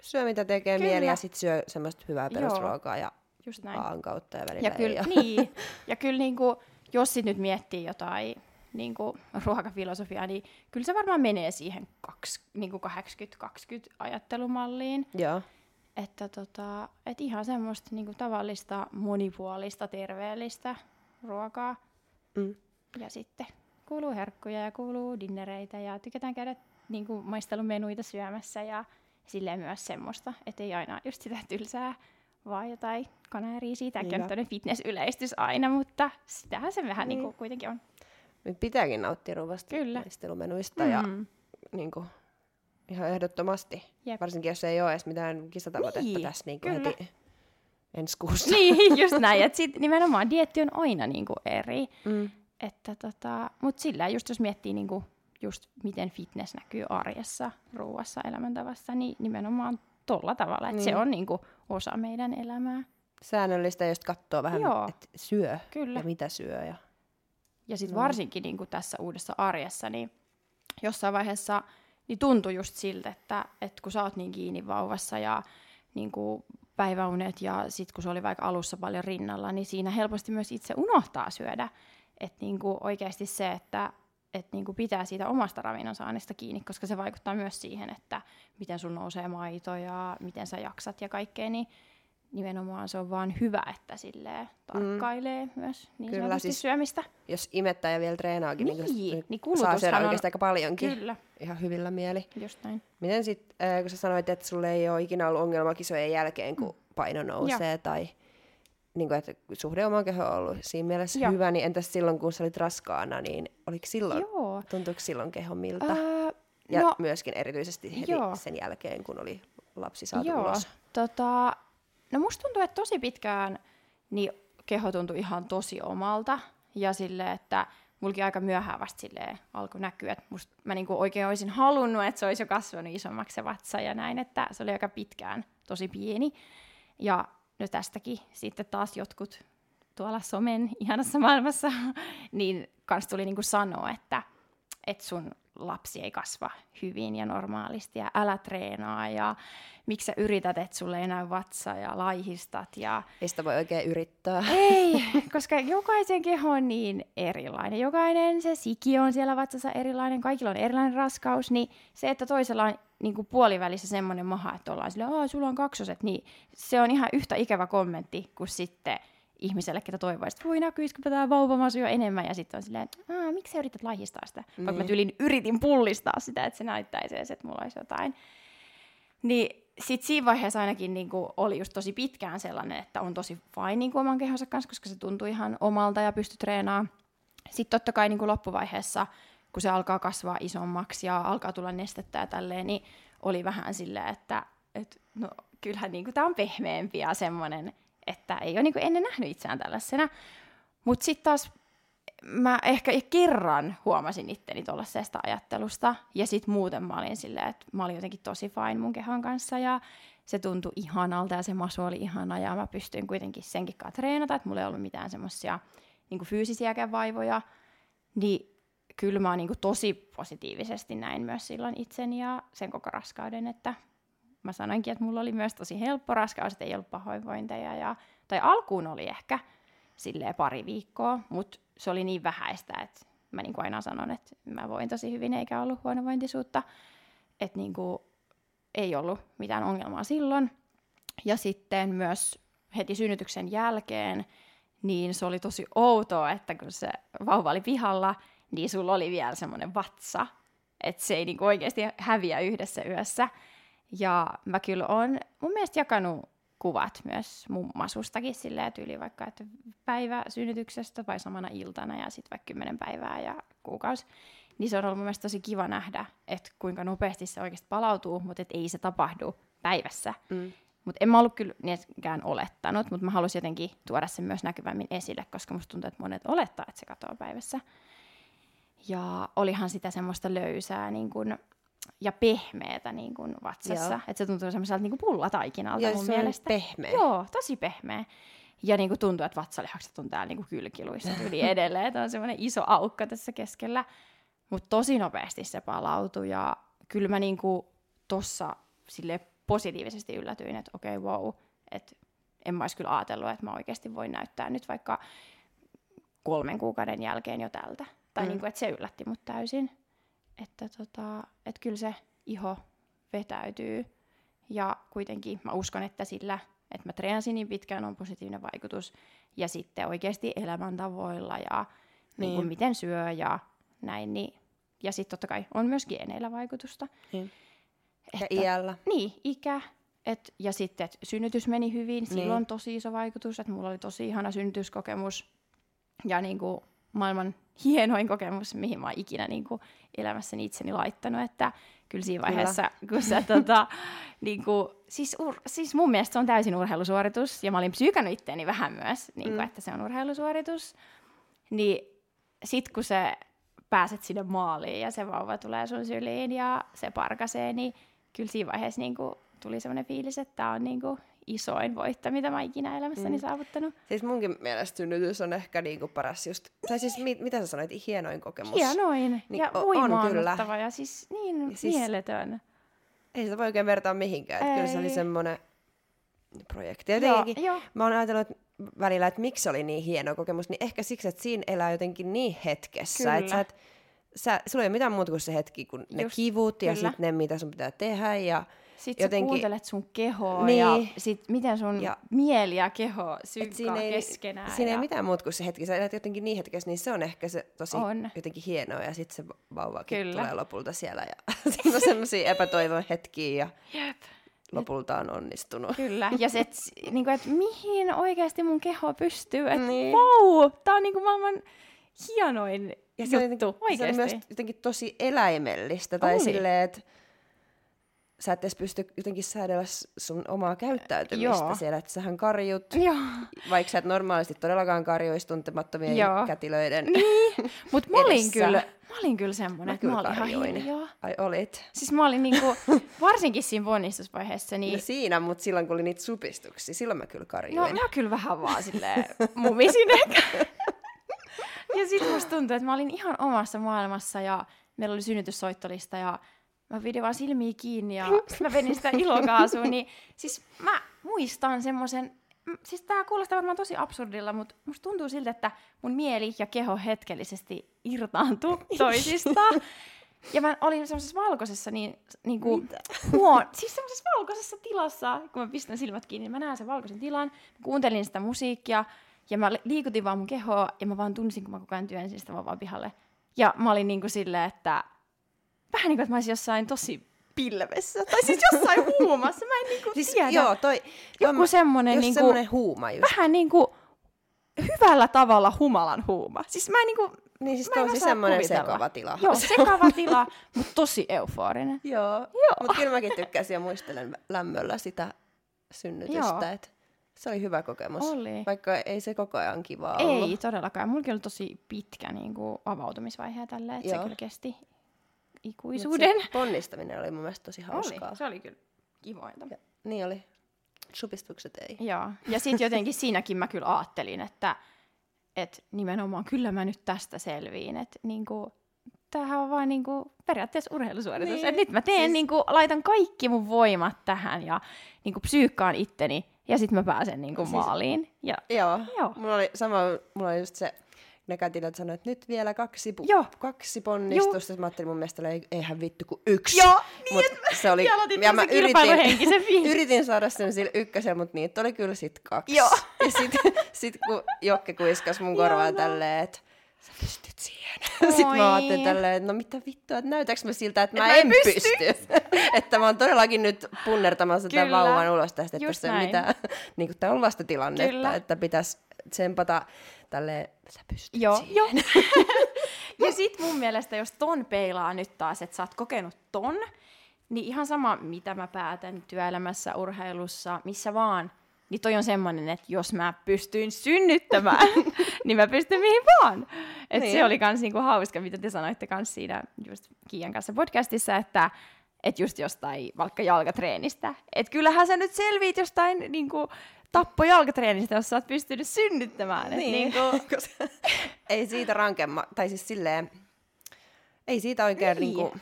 syö mitä tekee Kyllä. mieli ja sitten syö semmoista hyvää perusruokaa ja just näin. vaan kautta ja välillä Ja kyllä, ei. niin, ja kyllä niin kuin, jos sit nyt miettii jotain niin kuin ruokafilosofiaa, niin kyllä se varmaan menee siihen kaks, niin kuin 80-20 ajattelumalliin. Joo. Että tota, et ihan semmoista niin kuin tavallista, monipuolista, terveellistä ruokaa. Mm. Ja sitten kuuluu herkkuja ja kuuluu dinnereitä ja tykätään käydä niin kuin maistelumenuita syömässä ja silleen myös semmoista, että ei aina just sitä tylsää, vaan jotain kana ja riisiä. Tämäkin on fitness-yleistys aina, mutta sitähän se vähän niin. Kuin kuitenkin on. Nyt pitääkin nauttia ruoasta Kyllä. maistelumenuista ja Mm. niin kuin, ihan ehdottomasti. Jep. Varsinkin jos ei ole edes mitään kisatavoitetta Niin, tässä niin kuin heti ensi kuussa. Niin, just näin. Että sit nimenomaan dietti on aina niin kuin eri. Mm. Että tota, mutta sillä just jos miettii niinku just miten fitness näkyy arjessa, ruuassa, elämäntavassa, niin nimenomaan tolla tavalla, että se Niin. on niinku osa meidän elämää. Säännöllistä just katsoa vähän, että syö Kyllä. ja mitä syö. Ja... Ja sitten No. varsinkin niinku tässä uudessa arjessa, niin jossain vaiheessa niin tuntui just siltä, että, että kun sä oot niin kiinni vauvassa ja niinku päiväunet ja sitten kun se oli vaikka alussa paljon rinnalla, niin siinä helposti myös itse unohtaa syödä. Että niinku oikeasti se, että et niinku pitää siitä omasta ravinnon saannista kiinni, koska se vaikuttaa myös siihen, että miten sun nousee maito ja miten sä jaksat ja kaikkea, niin nimenomaan se on vaan hyvä, että silleen tarkkailee mm. myös niin Kyllä, sanotusti siis syömistä. Jos imettää ja vielä treenaakin, niin, Niin, niin saa syödä on- oikeastaan aika paljonkin. Kyllä, Ihan hyvillä mieli. just näin. Miten sitten, kun sä sanoit, että sulle ei ole ikinä ollut ongelma kisojen jälkeen, kun paino nousee tai niin kuin, että suhde omaan kehoon on ollut siinä mielessä Joo. hyvä, niin entäs silloin, kun sä olit raskaana, niin oliko silloin, Joo. tuntuiko silloin keho miltä? Öö, ja no, myöskin erityisesti heti joo. sen jälkeen, kun oli lapsi saatu joo. ulos. Tota, no musta tuntuu, että tosi pitkään niin keho tuntui ihan tosi omalta. Ja sille, että mulkin aika myöhään vasta silleen alkoi näkyä, että musta, mä niinku oikein olisin halunnut, että se olisi jo kasvanut isommaksi se vatsa ja näin, että se oli aika pitkään tosi pieni. Ja no tästäkin sitten taas jotkut tuolla somen ihanassa maailmassa, niin kans tuli niinku sanoa, että, että sun lapsi ei kasva hyvin ja normaalisti ja älä treenaa ja miksi sä yrität, että sulle ei näy vatsa ja laihistat ja Ei sitä voi oikein yrittää. ei, koska jokaisen keho on niin erilainen. Jokainen se siki on siellä vatsassa erilainen, kaikilla on erilainen raskaus, niin se, että toisella on niin kuin puolivälissä semmoinen maha, että ollaan silleen, Aa, sulla on kaksoset, niin se on ihan yhtä ikävä kommentti kuin sitten ihmiselle, ketä toivoisi, että voi näkyisikö tämä vauvamasu jo enemmän, ja sitten on silleen, Aa, miksi sä yrität laihistaa sitä? Niin. Vaikka mä Niin. tyylin yritin pullistaa sitä, että se näyttäisi edes, että mulla olisi jotain. Niin sitten siinä vaiheessa ainakin niinku oli just tosi pitkään sellainen, että on tosi fine niinku oman kehonsa kanssa, koska se tuntui ihan omalta ja pystyi treenaamaan. Sitten totta kai niinku loppuvaiheessa, kun se alkaa kasvaa isommaksi ja alkaa tulla nestettä ja tälleen, niin oli vähän silleen, että et, no, kyllähän niin tämä on pehmeämpi ja semmoinen, että ei ole niin ennen nähnyt itseään tällaisena. Mutta sitten taas mä ehkä kerran huomasin itteni tuollaisesta ajattelusta, ja sitten muuten mä olin silleen, että mä olin jotenkin tosi fine mun kehon kanssa, ja se tuntui ihanalta, ja se masu oli ihana, ja mä pystyin kuitenkin senkin kanssa treenata, että mulla ei ollut mitään semmoisia niin fyysisiäkään vaivoja, niin kyllä mä niin tosi positiivisesti näin myös silloin itseni ja sen koko raskauden, että mä sanoinkin, että mulla oli myös tosi helppo raskaus, että ei ollut pahoinvointeja, ja, tai alkuun oli ehkä silleen pari viikkoa, mutta se oli niin vähäistä, että mä niin kuin aina sanon, että mä voin tosi hyvin eikä ollut huonovointisuutta, että niin kuin ei ollut mitään ongelmaa silloin. Ja sitten myös heti synnytyksen jälkeen, niin se oli tosi outoa, että kun se vauva oli pihalla, niin sulla oli vielä semmoinen vatsa, että se ei niin oikeasti häviä yhdessä yössä. Ja mä kyllä oon mun mielestä jakanut kuvat myös mummasustakin silleen tyyli vaikka, että päivä synnytyksestä vai samana iltana ja sitten vaikka kymmenen päivää ja kuukausi. Niin se on ollut mun mielestä tosi kiva nähdä, että kuinka nopeasti se oikeasti palautuu, mutta et ei se tapahdu päivässä. Mm. Mutta en mä ollut kyllä niinkään olettanut, mutta mä halusin jotenkin tuoda sen myös näkyvämmin esille, koska musta tuntuu, että monet olettaa, että se katoaa päivässä. Ja olihan sitä semmoista löysää niin kun ja pehmeätä niin kuin vatsassa. Että se tuntuu semmoiselta niin kuin pullataikinalta Joo, mun se mielestä. on pehmeä. Joo, tosi pehmeä. Ja niin kuin tuntuu, että vatsalihakset on täällä niin kuin kylkiluissa yli edelleen. Että on semmoinen iso aukka tässä keskellä. Mutta tosi nopeasti se palautui ja kyllä mä niin kuin tossa sille positiivisesti yllätyin, että okei, okay, wow, että en mä olisi kyllä ajatellut, että mä oikeasti voin näyttää nyt vaikka kolmen kuukauden jälkeen jo tältä. Tai mm. niin kuin, että se yllätti mut täysin että tota, et kyllä se iho vetäytyy. Ja kuitenkin mä uskon, että sillä, että mä treenasin niin pitkään, on positiivinen vaikutus. Ja sitten oikeasti elämäntavoilla ja niin. Niin kuin miten syö ja näin. Niin. Ja sitten totta kai on myös geeneillä vaikutusta. Niin. Että, ja iällä. Niin, ikä. Et, ja sitten, että synnytys meni hyvin, niin. on tosi iso vaikutus. Että mulla oli tosi ihana synnytyskokemus. Ja niin kuin maailman hienoin kokemus, mihin mä oon ikinä niin kuin elämässäni itseni laittanut, että kyllä siinä vaiheessa, kyllä. kun sä tota, niin kuin, siis, ur, siis mun mielestä se on täysin urheilusuoritus, ja mä olin psyykännyt itteeni vähän myös, niin kuin, mm. että se on urheilusuoritus, niin sit kun sä pääset sinne maaliin ja se vauva tulee sun syliin ja se parkasee, niin kyllä siinä vaiheessa niin kuin, tuli sellainen fiilis, että tämä on niin kuin, isoin voitto, mitä mä ikinä elämässäni mm. saavuttanut. Siis munkin mielestä synnytys on ehkä niinku paras just, tai siis mit, mitä sä sanoit, hienoin kokemus. Hienoin niin, ja voimaannuttava ja siis niin ja siis, mieletön. Ei sitä voi oikein vertaa mihinkään, että kyllä se oli semmoinen projekti. Jotenkin, joo, jo. mä oon ajatellut että välillä, että miksi se oli niin hieno kokemus, niin ehkä siksi, että siinä elää jotenkin niin hetkessä, kyllä. että sä et, sä, sulla ei ole mitään muuta kuin se hetki, kun Just, ne kivut ja sitten ne, mitä sun pitää tehdä ja sitten jotenkin... sä kuuntelet sun kehoa niin. ja sit miten sun ja... mieli ja keho synkkaa ei, keskenään. Siinä ja... ei mitään muuta kuin se hetki. Sä elät jotenkin niin hetkessä, niin se on ehkä se tosi on. jotenkin hienoa. Ja sitten se vauvakin Kyllä. tulee lopulta siellä. Ja siinä on semmoisia epätoivon hetkiä ja Jep. lopulta on onnistunut. Kyllä. Ja se, että niinku, et mihin oikeasti mun keho pystyy. Että niin. wow, tää on niinku maailman hienoin ja se juttu, on, se on myös jotenkin tosi eläimellistä. Tai silleen, että sä et edes pysty jotenkin säädellä sun omaa käyttäytymistä Joo. siellä, että sähän karjut, Joo. vaikka sä et normaalisti todellakaan karjuisi tuntemattomien Joo. kätilöiden Niin, mutta mä olin kyllä, mä olin kyllä semmoinen, että mä olin ihan hiljaa. Ai olit? Siis mä olin niinku, varsinkin siinä ponnistusvaiheessa. Niin... No siinä, mutta silloin kun oli niitä supistuksia, silloin mä kyllä karjuin. No mä kyllä vähän vaan silleen mumisin ehkä. ja sit musta tuntui, että mä olin ihan omassa maailmassa ja meillä oli synnytyssoittolista ja mä pidin vaan silmiä kiinni ja mä venin sitä ilokaasua, niin siis mä muistan semmoisen, siis tää kuulostaa varmaan tosi absurdilla, mutta musta tuntuu siltä, että mun mieli ja keho hetkellisesti irtaantuu toisistaan. Ja mä olin semmoisessa valkoisessa, niin, niin kuin, huon, siis semmoisessa valkoisessa tilassa, kun mä pistän silmät kiinni, niin mä näen sen valkoisen tilan, kuuntelin sitä musiikkia, ja mä liikutin vaan mun kehoa, ja mä vaan tunsin, kun mä koko ajan työnsin sitä vaan pihalle. Ja mä olin niin kuin silleen, että vähän niin kuin, että mä olisin jossain tosi pilvessä. Tai siis jossain huumassa, mä en niinku siis, tiedä. Joo, toi, Joku semmonen, niinku, semmonen huuma just. Vähän niinku hyvällä tavalla humalan huuma. Siis mä en niinku, niin siis tosi semmoinen kuvitella. sekava tila. Joo, sekava tila, mutta tosi euforinen. Joo, Joo. mutta kyllä mäkin tykkäsin ja muistelen lämmöllä sitä synnytystä. Joo. Et se oli hyvä kokemus. Oli. Vaikka ei se koko ajan kiva ollut. Ei todellakaan. Mulla oli tosi pitkä niin kuin, avautumisvaihe tälle, että se kyllä kesti ikuisuuden. Se ponnistaminen oli mun mielestä tosi hauskaa. Oli. Se oli kyllä kivointa. Ja, niin oli. Supistukset ei. Joo. Ja sitten jotenkin siinäkin mä kyllä ajattelin, että, että nimenomaan kyllä mä nyt tästä selviin. Että niinku, tämähän on vaan niinku periaatteessa urheilusuoritus. Niin, että nyt mä teen, siis- niinku, laitan kaikki mun voimat tähän ja niinku, psyykkaan itteni. Ja sitten mä pääsen niinku, siis... maaliin. Ja, Joo. Joo. Mulla oli sama, mulla oli just se, ne kätilöt sanoi, että nyt vielä kaksi, pu- Joo. kaksi ponnistusta. Sitten Mä ajattelin mun mielestä, että eihän vittu kuin yksi. Joo, Mut se oli, Ja mä yritin, yritin saada sen sillä ykkösellä, mutta niitä oli kyllä sit kaksi. Joo. Ja sit, sit kun Jokke kuiskas mun korvaa tälleen, että sä pystyt siihen. Sitten Oi. mä ajattelin tälleen, että no mitä vittua, että näytäks mä siltä, että mä, mä en en pysty. pysty. että mä oon todellakin nyt punnertamassa tämän Kyllä. vauvan ulos tästä, että Just tässä ei ole mitään, niin kuin tää on vasta tilannetta, Kyllä. että pitäisi tsempata tälleen, sä pystyt Joo, siihen. joo. ja sit mun mielestä, jos ton peilaa nyt taas, että sä oot kokenut ton, niin ihan sama, mitä mä päätän työelämässä, urheilussa, missä vaan, niin toi on semmonen, että jos mä pystyin synnyttämään, niin mä pystyn mihin vaan. Et Niin. Se oli kans niinku hauska, mitä te sanoitte kans siinä just Kiian kanssa podcastissa, että et just jostain vaikka jalkatreenistä. Et kyllähän sä nyt selviit jostain niinku, tappo jalkatreenistä, jos sä oot pystynyt synnyttämään. Niin, niinku, koska ei siitä rankemma, tai siis silleen, ei siitä oikein Niin. niinku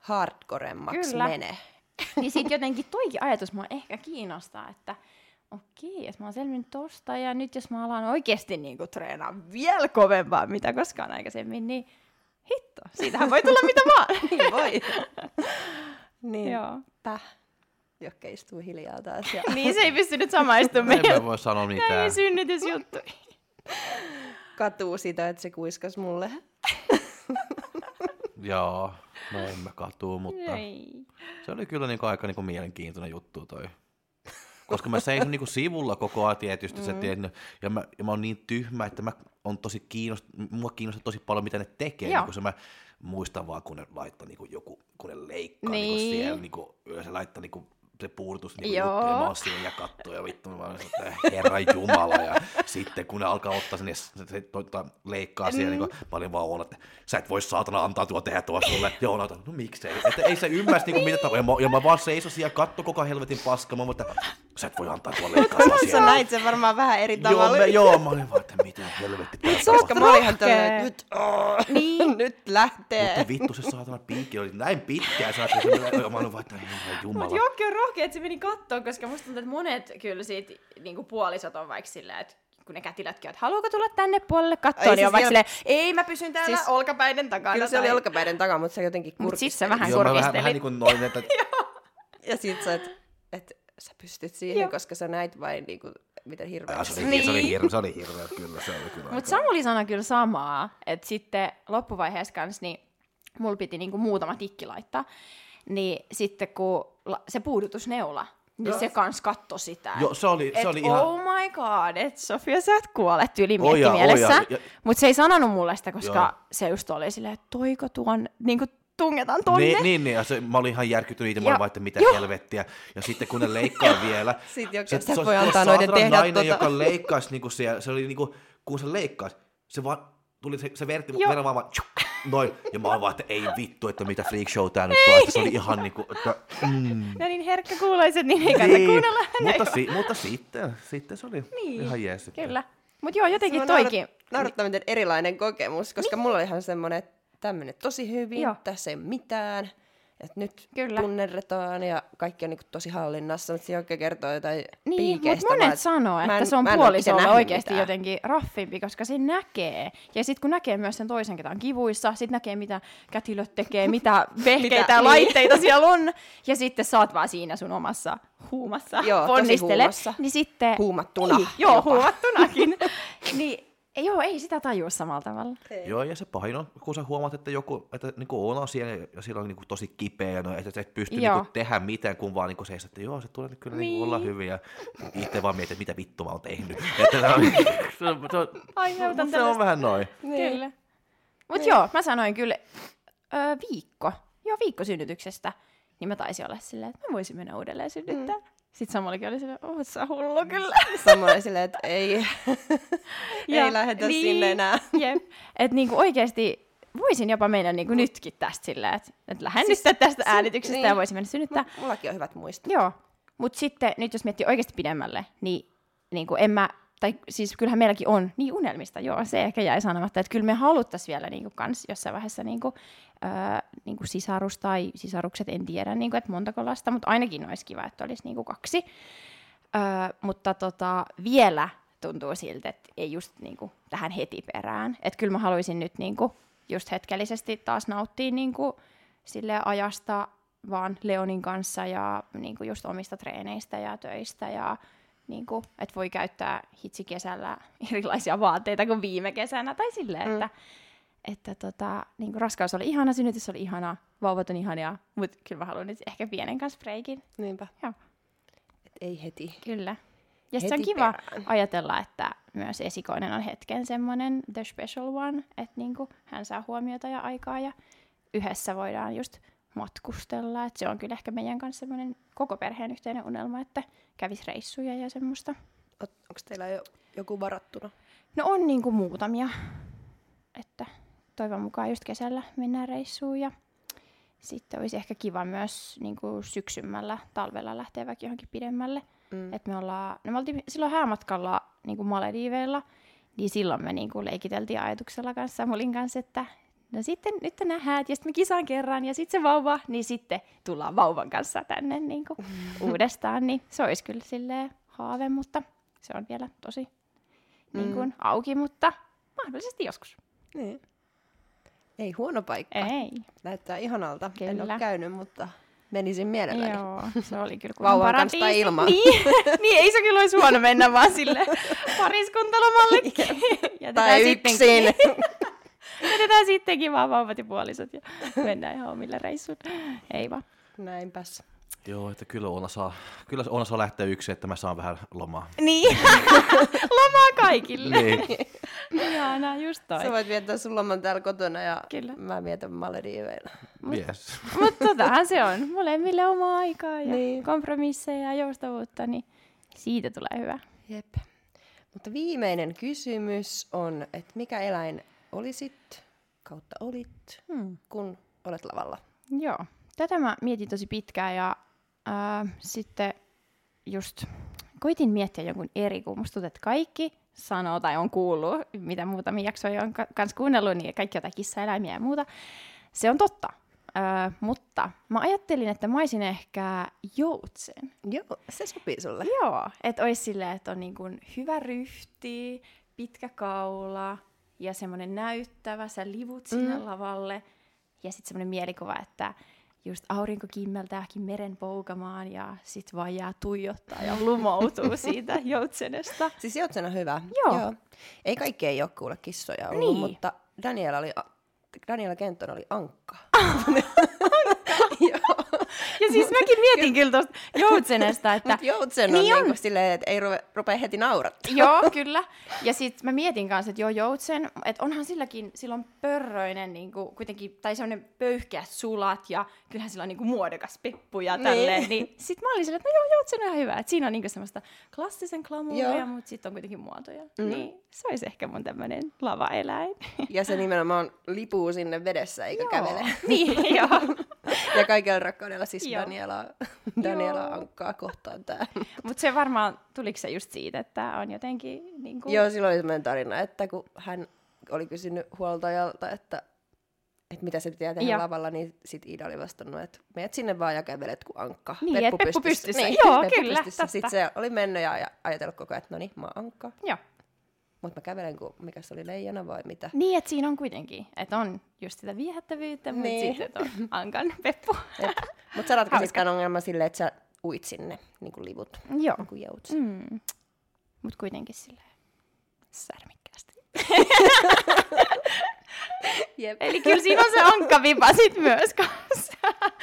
hardcoremmaksi Kyllä. mene. Niin sit jotenkin toikin ajatus mua ehkä kiinnostaa, että okei, jos mä oon selvinnyt tosta ja nyt jos mä alan oikeasti niinku treenaa vielä kovempaa, mitä koskaan aikaisemmin, niin hitto, siitähän voi tulla mitä vaan. Niin voi. niin, Joo. päh. Jokke istuu hiljaa taas. Ja Niin se ei pystynyt samaistumaan En mä voi sanoa mitään. näihin synnytysjuttu. katuu sitä, että se kuiskas mulle. Joo, no en mä katuu, mutta Ei. se oli kyllä niinku aika niinku mielenkiintoinen juttu toi. Koska mä seison niinku sivulla koko ajan tietysti, mm. sä tiedät, ja mä, ja mä oon niin tyhmä, että mä on tosi kiinnost, mua kiinnostaa tosi paljon, mitä ne tekee, Joo. niin kun se mä muistan vaan, kun ne laittaa niinku joku, kun ne leikkaa niin. niinku Niin. siellä, niinku, se laittaa niinku se puudutus niin Joo. juttu, ja kattoo, ja vittu, oon että herra jumala, ja sitten kun ne alkaa ottaa sen, niin se, se tota, leikkaa siellä, niin mä olin vaan olla, että sä et voi saatana antaa tuo tehdä tuo sulle, joo, no, no miksei, että ei se ymmärsi niin mitä tapaa, ja mä, ja mä vaan seisosin ja katto koko helvetin paska, mä mutta sä et voi antaa tuo leikkaa sua Sä siellä. näit sen varmaan vähän eri Joo, tavalla. mä, joo, mä olin vaan, että mitä helvetti tää Koska mä olin ihan nyt, oh, Niin. nyt lähtee. Mutta vittu se saatana piikki oli näin pitkään, sä mä olin vaan, että herra jumala. Mutta Jokki on rohkea, että se meni kattoon, koska musta tuntuu, että monet kyllä siitä niinku puolisot on vaikka silleen, että kun ne kätilätkin on, että haluuko tulla tänne puolelle kattoon, niin siis on vaikka silleen, ei mä pysyn täällä Siis- olkapäiden takana. Kyllä se oli tai- olkapäiden takaa, mutta se jotenkin Mut kurkisteli. sit se vähän Joo, mä vähän, kurkistelit. vähän niin kuin noin, että Ja sit sä, että et, sä pystyt siihen, Joo. koska sä näit vain niinku, miten hirveä. Ah, se oli, Niin. se oli hirveä, se oli hirveä, kyllä, se oli kyllä. Mutta Samuli sanoi kyllä samaa, että sitten loppuvaiheessa kanssa, niin mulla piti niinku muutama tikki laittaa, niin sitten kun la- se puudutusneula, niin Joo. se kans katto sitä. Joo, se oli, se et oli ihan... oh my god, että Sofia sä et kuole tyyli Oi ja, mielessä. Mutta se ei sanonut mulle sitä, koska Joo. se just oli silleen, että toiko tuon, niinku tungetaan tonne. Niin, niin, niin, ja se, mä olin ihan järkyttynyt itse, mä olin vaan, että mitä joo. helvettiä. Ja sitten kun ne leikkaa vielä, Sit joku, se, se, voi se antaa noiden tehdä nainen, tota. joka leikkasi niinku siellä, se oli niinku, kun se leikkasi, se vaan tuli se, se verti Joo. verran vaan, vaan tjuk, noin, ja mä olin vaan, että ei vittu, että mitä freak show tää nyt on, että se oli ihan niinku, että mm. Ja niin herkkä kuuloiset, niin ei kannata kuunnella häntä. mutta, si, mutta sitten, sitten se oli Niin, ihan jees. sitten. Kyllä. Mutta joo, jotenkin Se toikin. naurat- Naurattaa, miten erilainen kokemus, koska mulla oli ihan semmoinen, että tämmönen tosi hyvin, Niin. Joo. tässä ei ole mitään. Että nyt Kyllä. punnerretaan ja kaikki on niinku tosi hallinnassa, mutta se jokin kertoo jotain Niin, mutta vaan, monet sanoo, mä että en- se on puolisolle nähnyt oikeasti mitään. jotenkin raffimpi, koska se näkee. Ja sitten kun näkee myös sen toisen, ketä on kivuissa, sitten näkee, mitä kätilöt tekee, mitä vehkeitä Mitä- niin. laitteita siellä on. Ja sitten oot vaan siinä sun omassa huumassa Joo, tosi ponnistele. huumassa. Niin sitten... Huumattuna Niin, joo, jopa. huumattunakin. niin, joo, ei sitä tajua samalla tavalla. Joo, ja se pahin on, kun sä huomaat, että joku että niinku on siellä ja sillä on niinku tosi kipeä, no, että sä et pysty Joo. niinku tehdä mitään, kun vaan niinku seisot, että joo, se tulee kyllä niin. niinku olla Niin. hyvin, ja itse vaan mietit, että mitä vittu mä oon tehnyt. että se on, se on, se on, Aiheutan se on tällaista. vähän noin. Niin. Kyllä. Mutta joo, mä sanoin kyllä öö, viikko. Joo, viikko synnytyksestä. Niin mä taisin olla silleen, että mä voisin mennä uudelleen synnyttää. Mm. Sitten Samalikin oli silleen, oot sä hullu kyllä. Samoin silleen, että ei, ei lähetä niin, sinne enää. Jep. Että niinku oikeasti voisin jopa mennä niinku nytkin tästä silleen, että et lähden siis, nyt tästä äänityksestä niin. ja voisin mennä synnyttää. M- mullakin on hyvät muistot. Joo, mutta sitten nyt jos miettii oikeasti pidemmälle, niin, niin kuin en mä, tai siis kyllähän meilläkin on niin unelmista, joo, se ehkä jäi sanomatta, että kyllä me haluttaisiin vielä niin kuin kans jossain vaiheessa niin kuin, öö, niin kuin sisarus tai sisarukset, en tiedä, niin kuin, että montako lasta, mutta ainakin olisi kiva, että olisi niin kuin kaksi. Öö, mutta tota, vielä tuntuu siltä, että ei just niin kuin, tähän heti perään. Että kyllä mä haluaisin nyt niin kuin, just hetkellisesti taas nauttia niin kuin, sille ajasta vaan Leonin kanssa ja niin kuin just omista treeneistä ja töistä ja niin kuin, että voi käyttää hitsi kesällä erilaisia vaatteita kuin viime kesänä tai silleen, mm. että, että tota, niin kuin raskaus oli ihana, synnytys oli ihana, vauvat on ihania, mutta kyllä mä haluan nyt ehkä pienen kanssa breikin. Niinpä. Joo. Et ei heti. Kyllä. Ja se on kiva perään. ajatella, että myös esikoinen on hetken semmoinen the special one, että niinku hän saa huomiota ja aikaa ja yhdessä voidaan just matkustella. Et se on kyllä ehkä meidän kanssa semmoinen koko perheen yhteinen unelma, että kävisi reissuja ja semmoista. Onko teillä jo joku varattuna? No on niinku muutamia, että toivon mukaan just kesällä mennään reissuun ja sitten olisi ehkä kiva myös niinku syksymällä, talvella lähteä vaikka johonkin pidemmälle. Mm. Et me, ollaan, no me oltiin silloin häämatkalla niinku Malediiveilla, niin silloin me niinku leikiteltiin ajatuksella kanssa Samulin kanssa, että no sitten nyt häät ja sitten me kisaan kerran ja sitten se vauva, niin sitten tullaan vauvan kanssa tänne niinku uudestaan, niin se olisi kyllä silleen haave, mutta se on vielä tosi niin kuin, auki, mutta mahdollisesti joskus. Niin. Ei huono paikka. Ei. Näyttää ihanalta. En Kyllä. ole käynyt, mutta menisin mielelläni. Joo, se oli kyllä kun Vauvan kanssa ilman. Niin, niin, ei se kyllä olisi huono mennä vaan sille pariskuntalomallekin. Tai yksin. Jätetään sittenkin vaan vauvat ja puolisot ja mennään ihan omille reissuille. Ei vaan. Näinpäs. Joo, että kyllä Oona saa, kyllä Oona saa lähteä yksin, että mä saan vähän lomaa. Niin, lomaa kaikille. Niin. Ihanaa, just toi. Sä voit viettää sun loman täällä kotona ja Kyllä. mä vietän Malediiveillä. Yes. Mutta totahan se on. Molemmille omaa aikaa ja niin. kompromisseja ja joustavuutta, niin siitä tulee hyvä. Jep. Mutta viimeinen kysymys on, että mikä eläin olisit kautta olit, Hmm. kun olet lavalla? Joo, tätä mä mietin tosi pitkään ja ää, sitten just koitin miettiä jonkun eri, kun musta tuntuu, että kaikki sanoo tai on kuullut, mitä muutamia jaksoja on ka- kans kuunnellut, niin kaikki jotain kissaeläimiä ja muuta. Se on totta, ää, mutta mä ajattelin, että mä olisin ehkä joutsen. Joo, se sopii sulle. Joo, että olisi silleen, että on niin kuin hyvä ryhti, pitkä kaula ja semmoinen näyttävä, sä livut sinne Mm. lavalle ja sitten semmoinen mielikuva, että just aurinko kimmeltääkin meren poukamaan ja sit vaan jää tuijottaa ja lumoutuu siitä joutsenesta. Siis joutsen on hyvä. Joo. Ei kaikki ei ole kuule kissoja ollut, Niin. mutta Daniela, oli, Daniela Kenton oli ankka. Ja siis mäkin mietin kyllä tuosta joutsenesta, että Mutta joutsen on, Niin on. niinku silleen, että ei ruve, rupea heti naurattaa. Joo, kyllä. Ja sitten mä mietin kanssa, että joo, joutsen, että onhan silläkin, sillä on pörröinen niinku, kuitenkin, tai semmoinen pöyhkeät sulat, ja kyllähän sillä on niinku muodokas peppu ja Niin. tälleen. Niin sit mä olin silleen, että no joo, joutsen on ihan hyvä. Että siinä on niinku semmoista klassisen glamuuria, Joo. mutta sitten on kuitenkin muotoja. Mm. Niin se olisi ehkä mun tämmöinen lavaeläin. Ja se nimenomaan lipuu sinne vedessä eikä Joo. kävele. Niin, joo. Ja kaikella rakkaudella siis Joo. Daniela, Daniela Joo. ankkaa kohtaan tää. Mutta se varmaan, tuliko se just siitä, että on jotenkin niinku... Joo, silloin oli semmoinen tarina, että kun hän oli kysynyt huoltajalta, että, että mitä se pitää tehdä lavalla, niin sit Iida oli vastannut, että meet sinne vaan ja kävelet kuin ankka. Niin, et peppu pystyssä. Joo, kyllä, totta. Sitten se oli mennyt ja, ja ajatellut koko ajan, että no niin, mä oon ankka. Joo. Mutta mä kävelen kuin, mikä se oli, leijona vai mitä. Niin, että siinä on kuitenkin, että on just sitä viehättävyyttä, mutta Niin. sitten on ankan peppu. Mutta sä ratkaisit tämän ongelman silleen, että sä uit sinne niin kuin livut, Joo. niin kuin joutsen. Mm. Mutta kuitenkin silleen särmikkäästi. Jep. Eli kyllä siinä on se ankkavipa sit myös kanssa.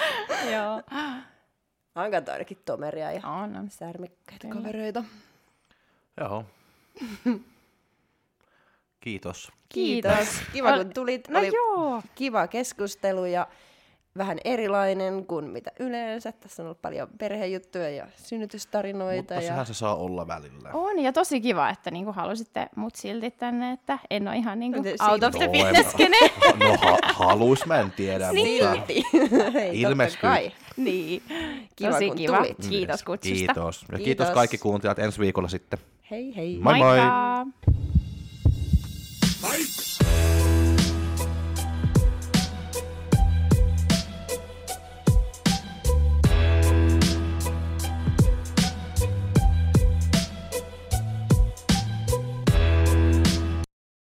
Joo. Ankat on ainakin tomeria ja On, on. särmikkäitä kavereita. Joo. Kiitos. Kiitos. Kiva, kun tulit. No oli joo. kiva keskustelu ja vähän erilainen kuin mitä yleensä. Tässä on ollut paljon perhejuttuja ja synnytystarinoita. Mutta ja... sehän se saa olla välillä. On, ja tosi kiva, että niinku halusitte mut silti tänne, että en ole ihan niinku No, out of the No, fitness en- No ha, halus mä en tiedä, mutta Silti. Totta kai. Niin, Kiva, tosi kun kiva. tulit. Kiitos kutsusta. kiitos. Ja kiitos Kiitos. kaikki kuuntelijat ensi viikolla sitten. Hei hei. Moi moi! Moikka!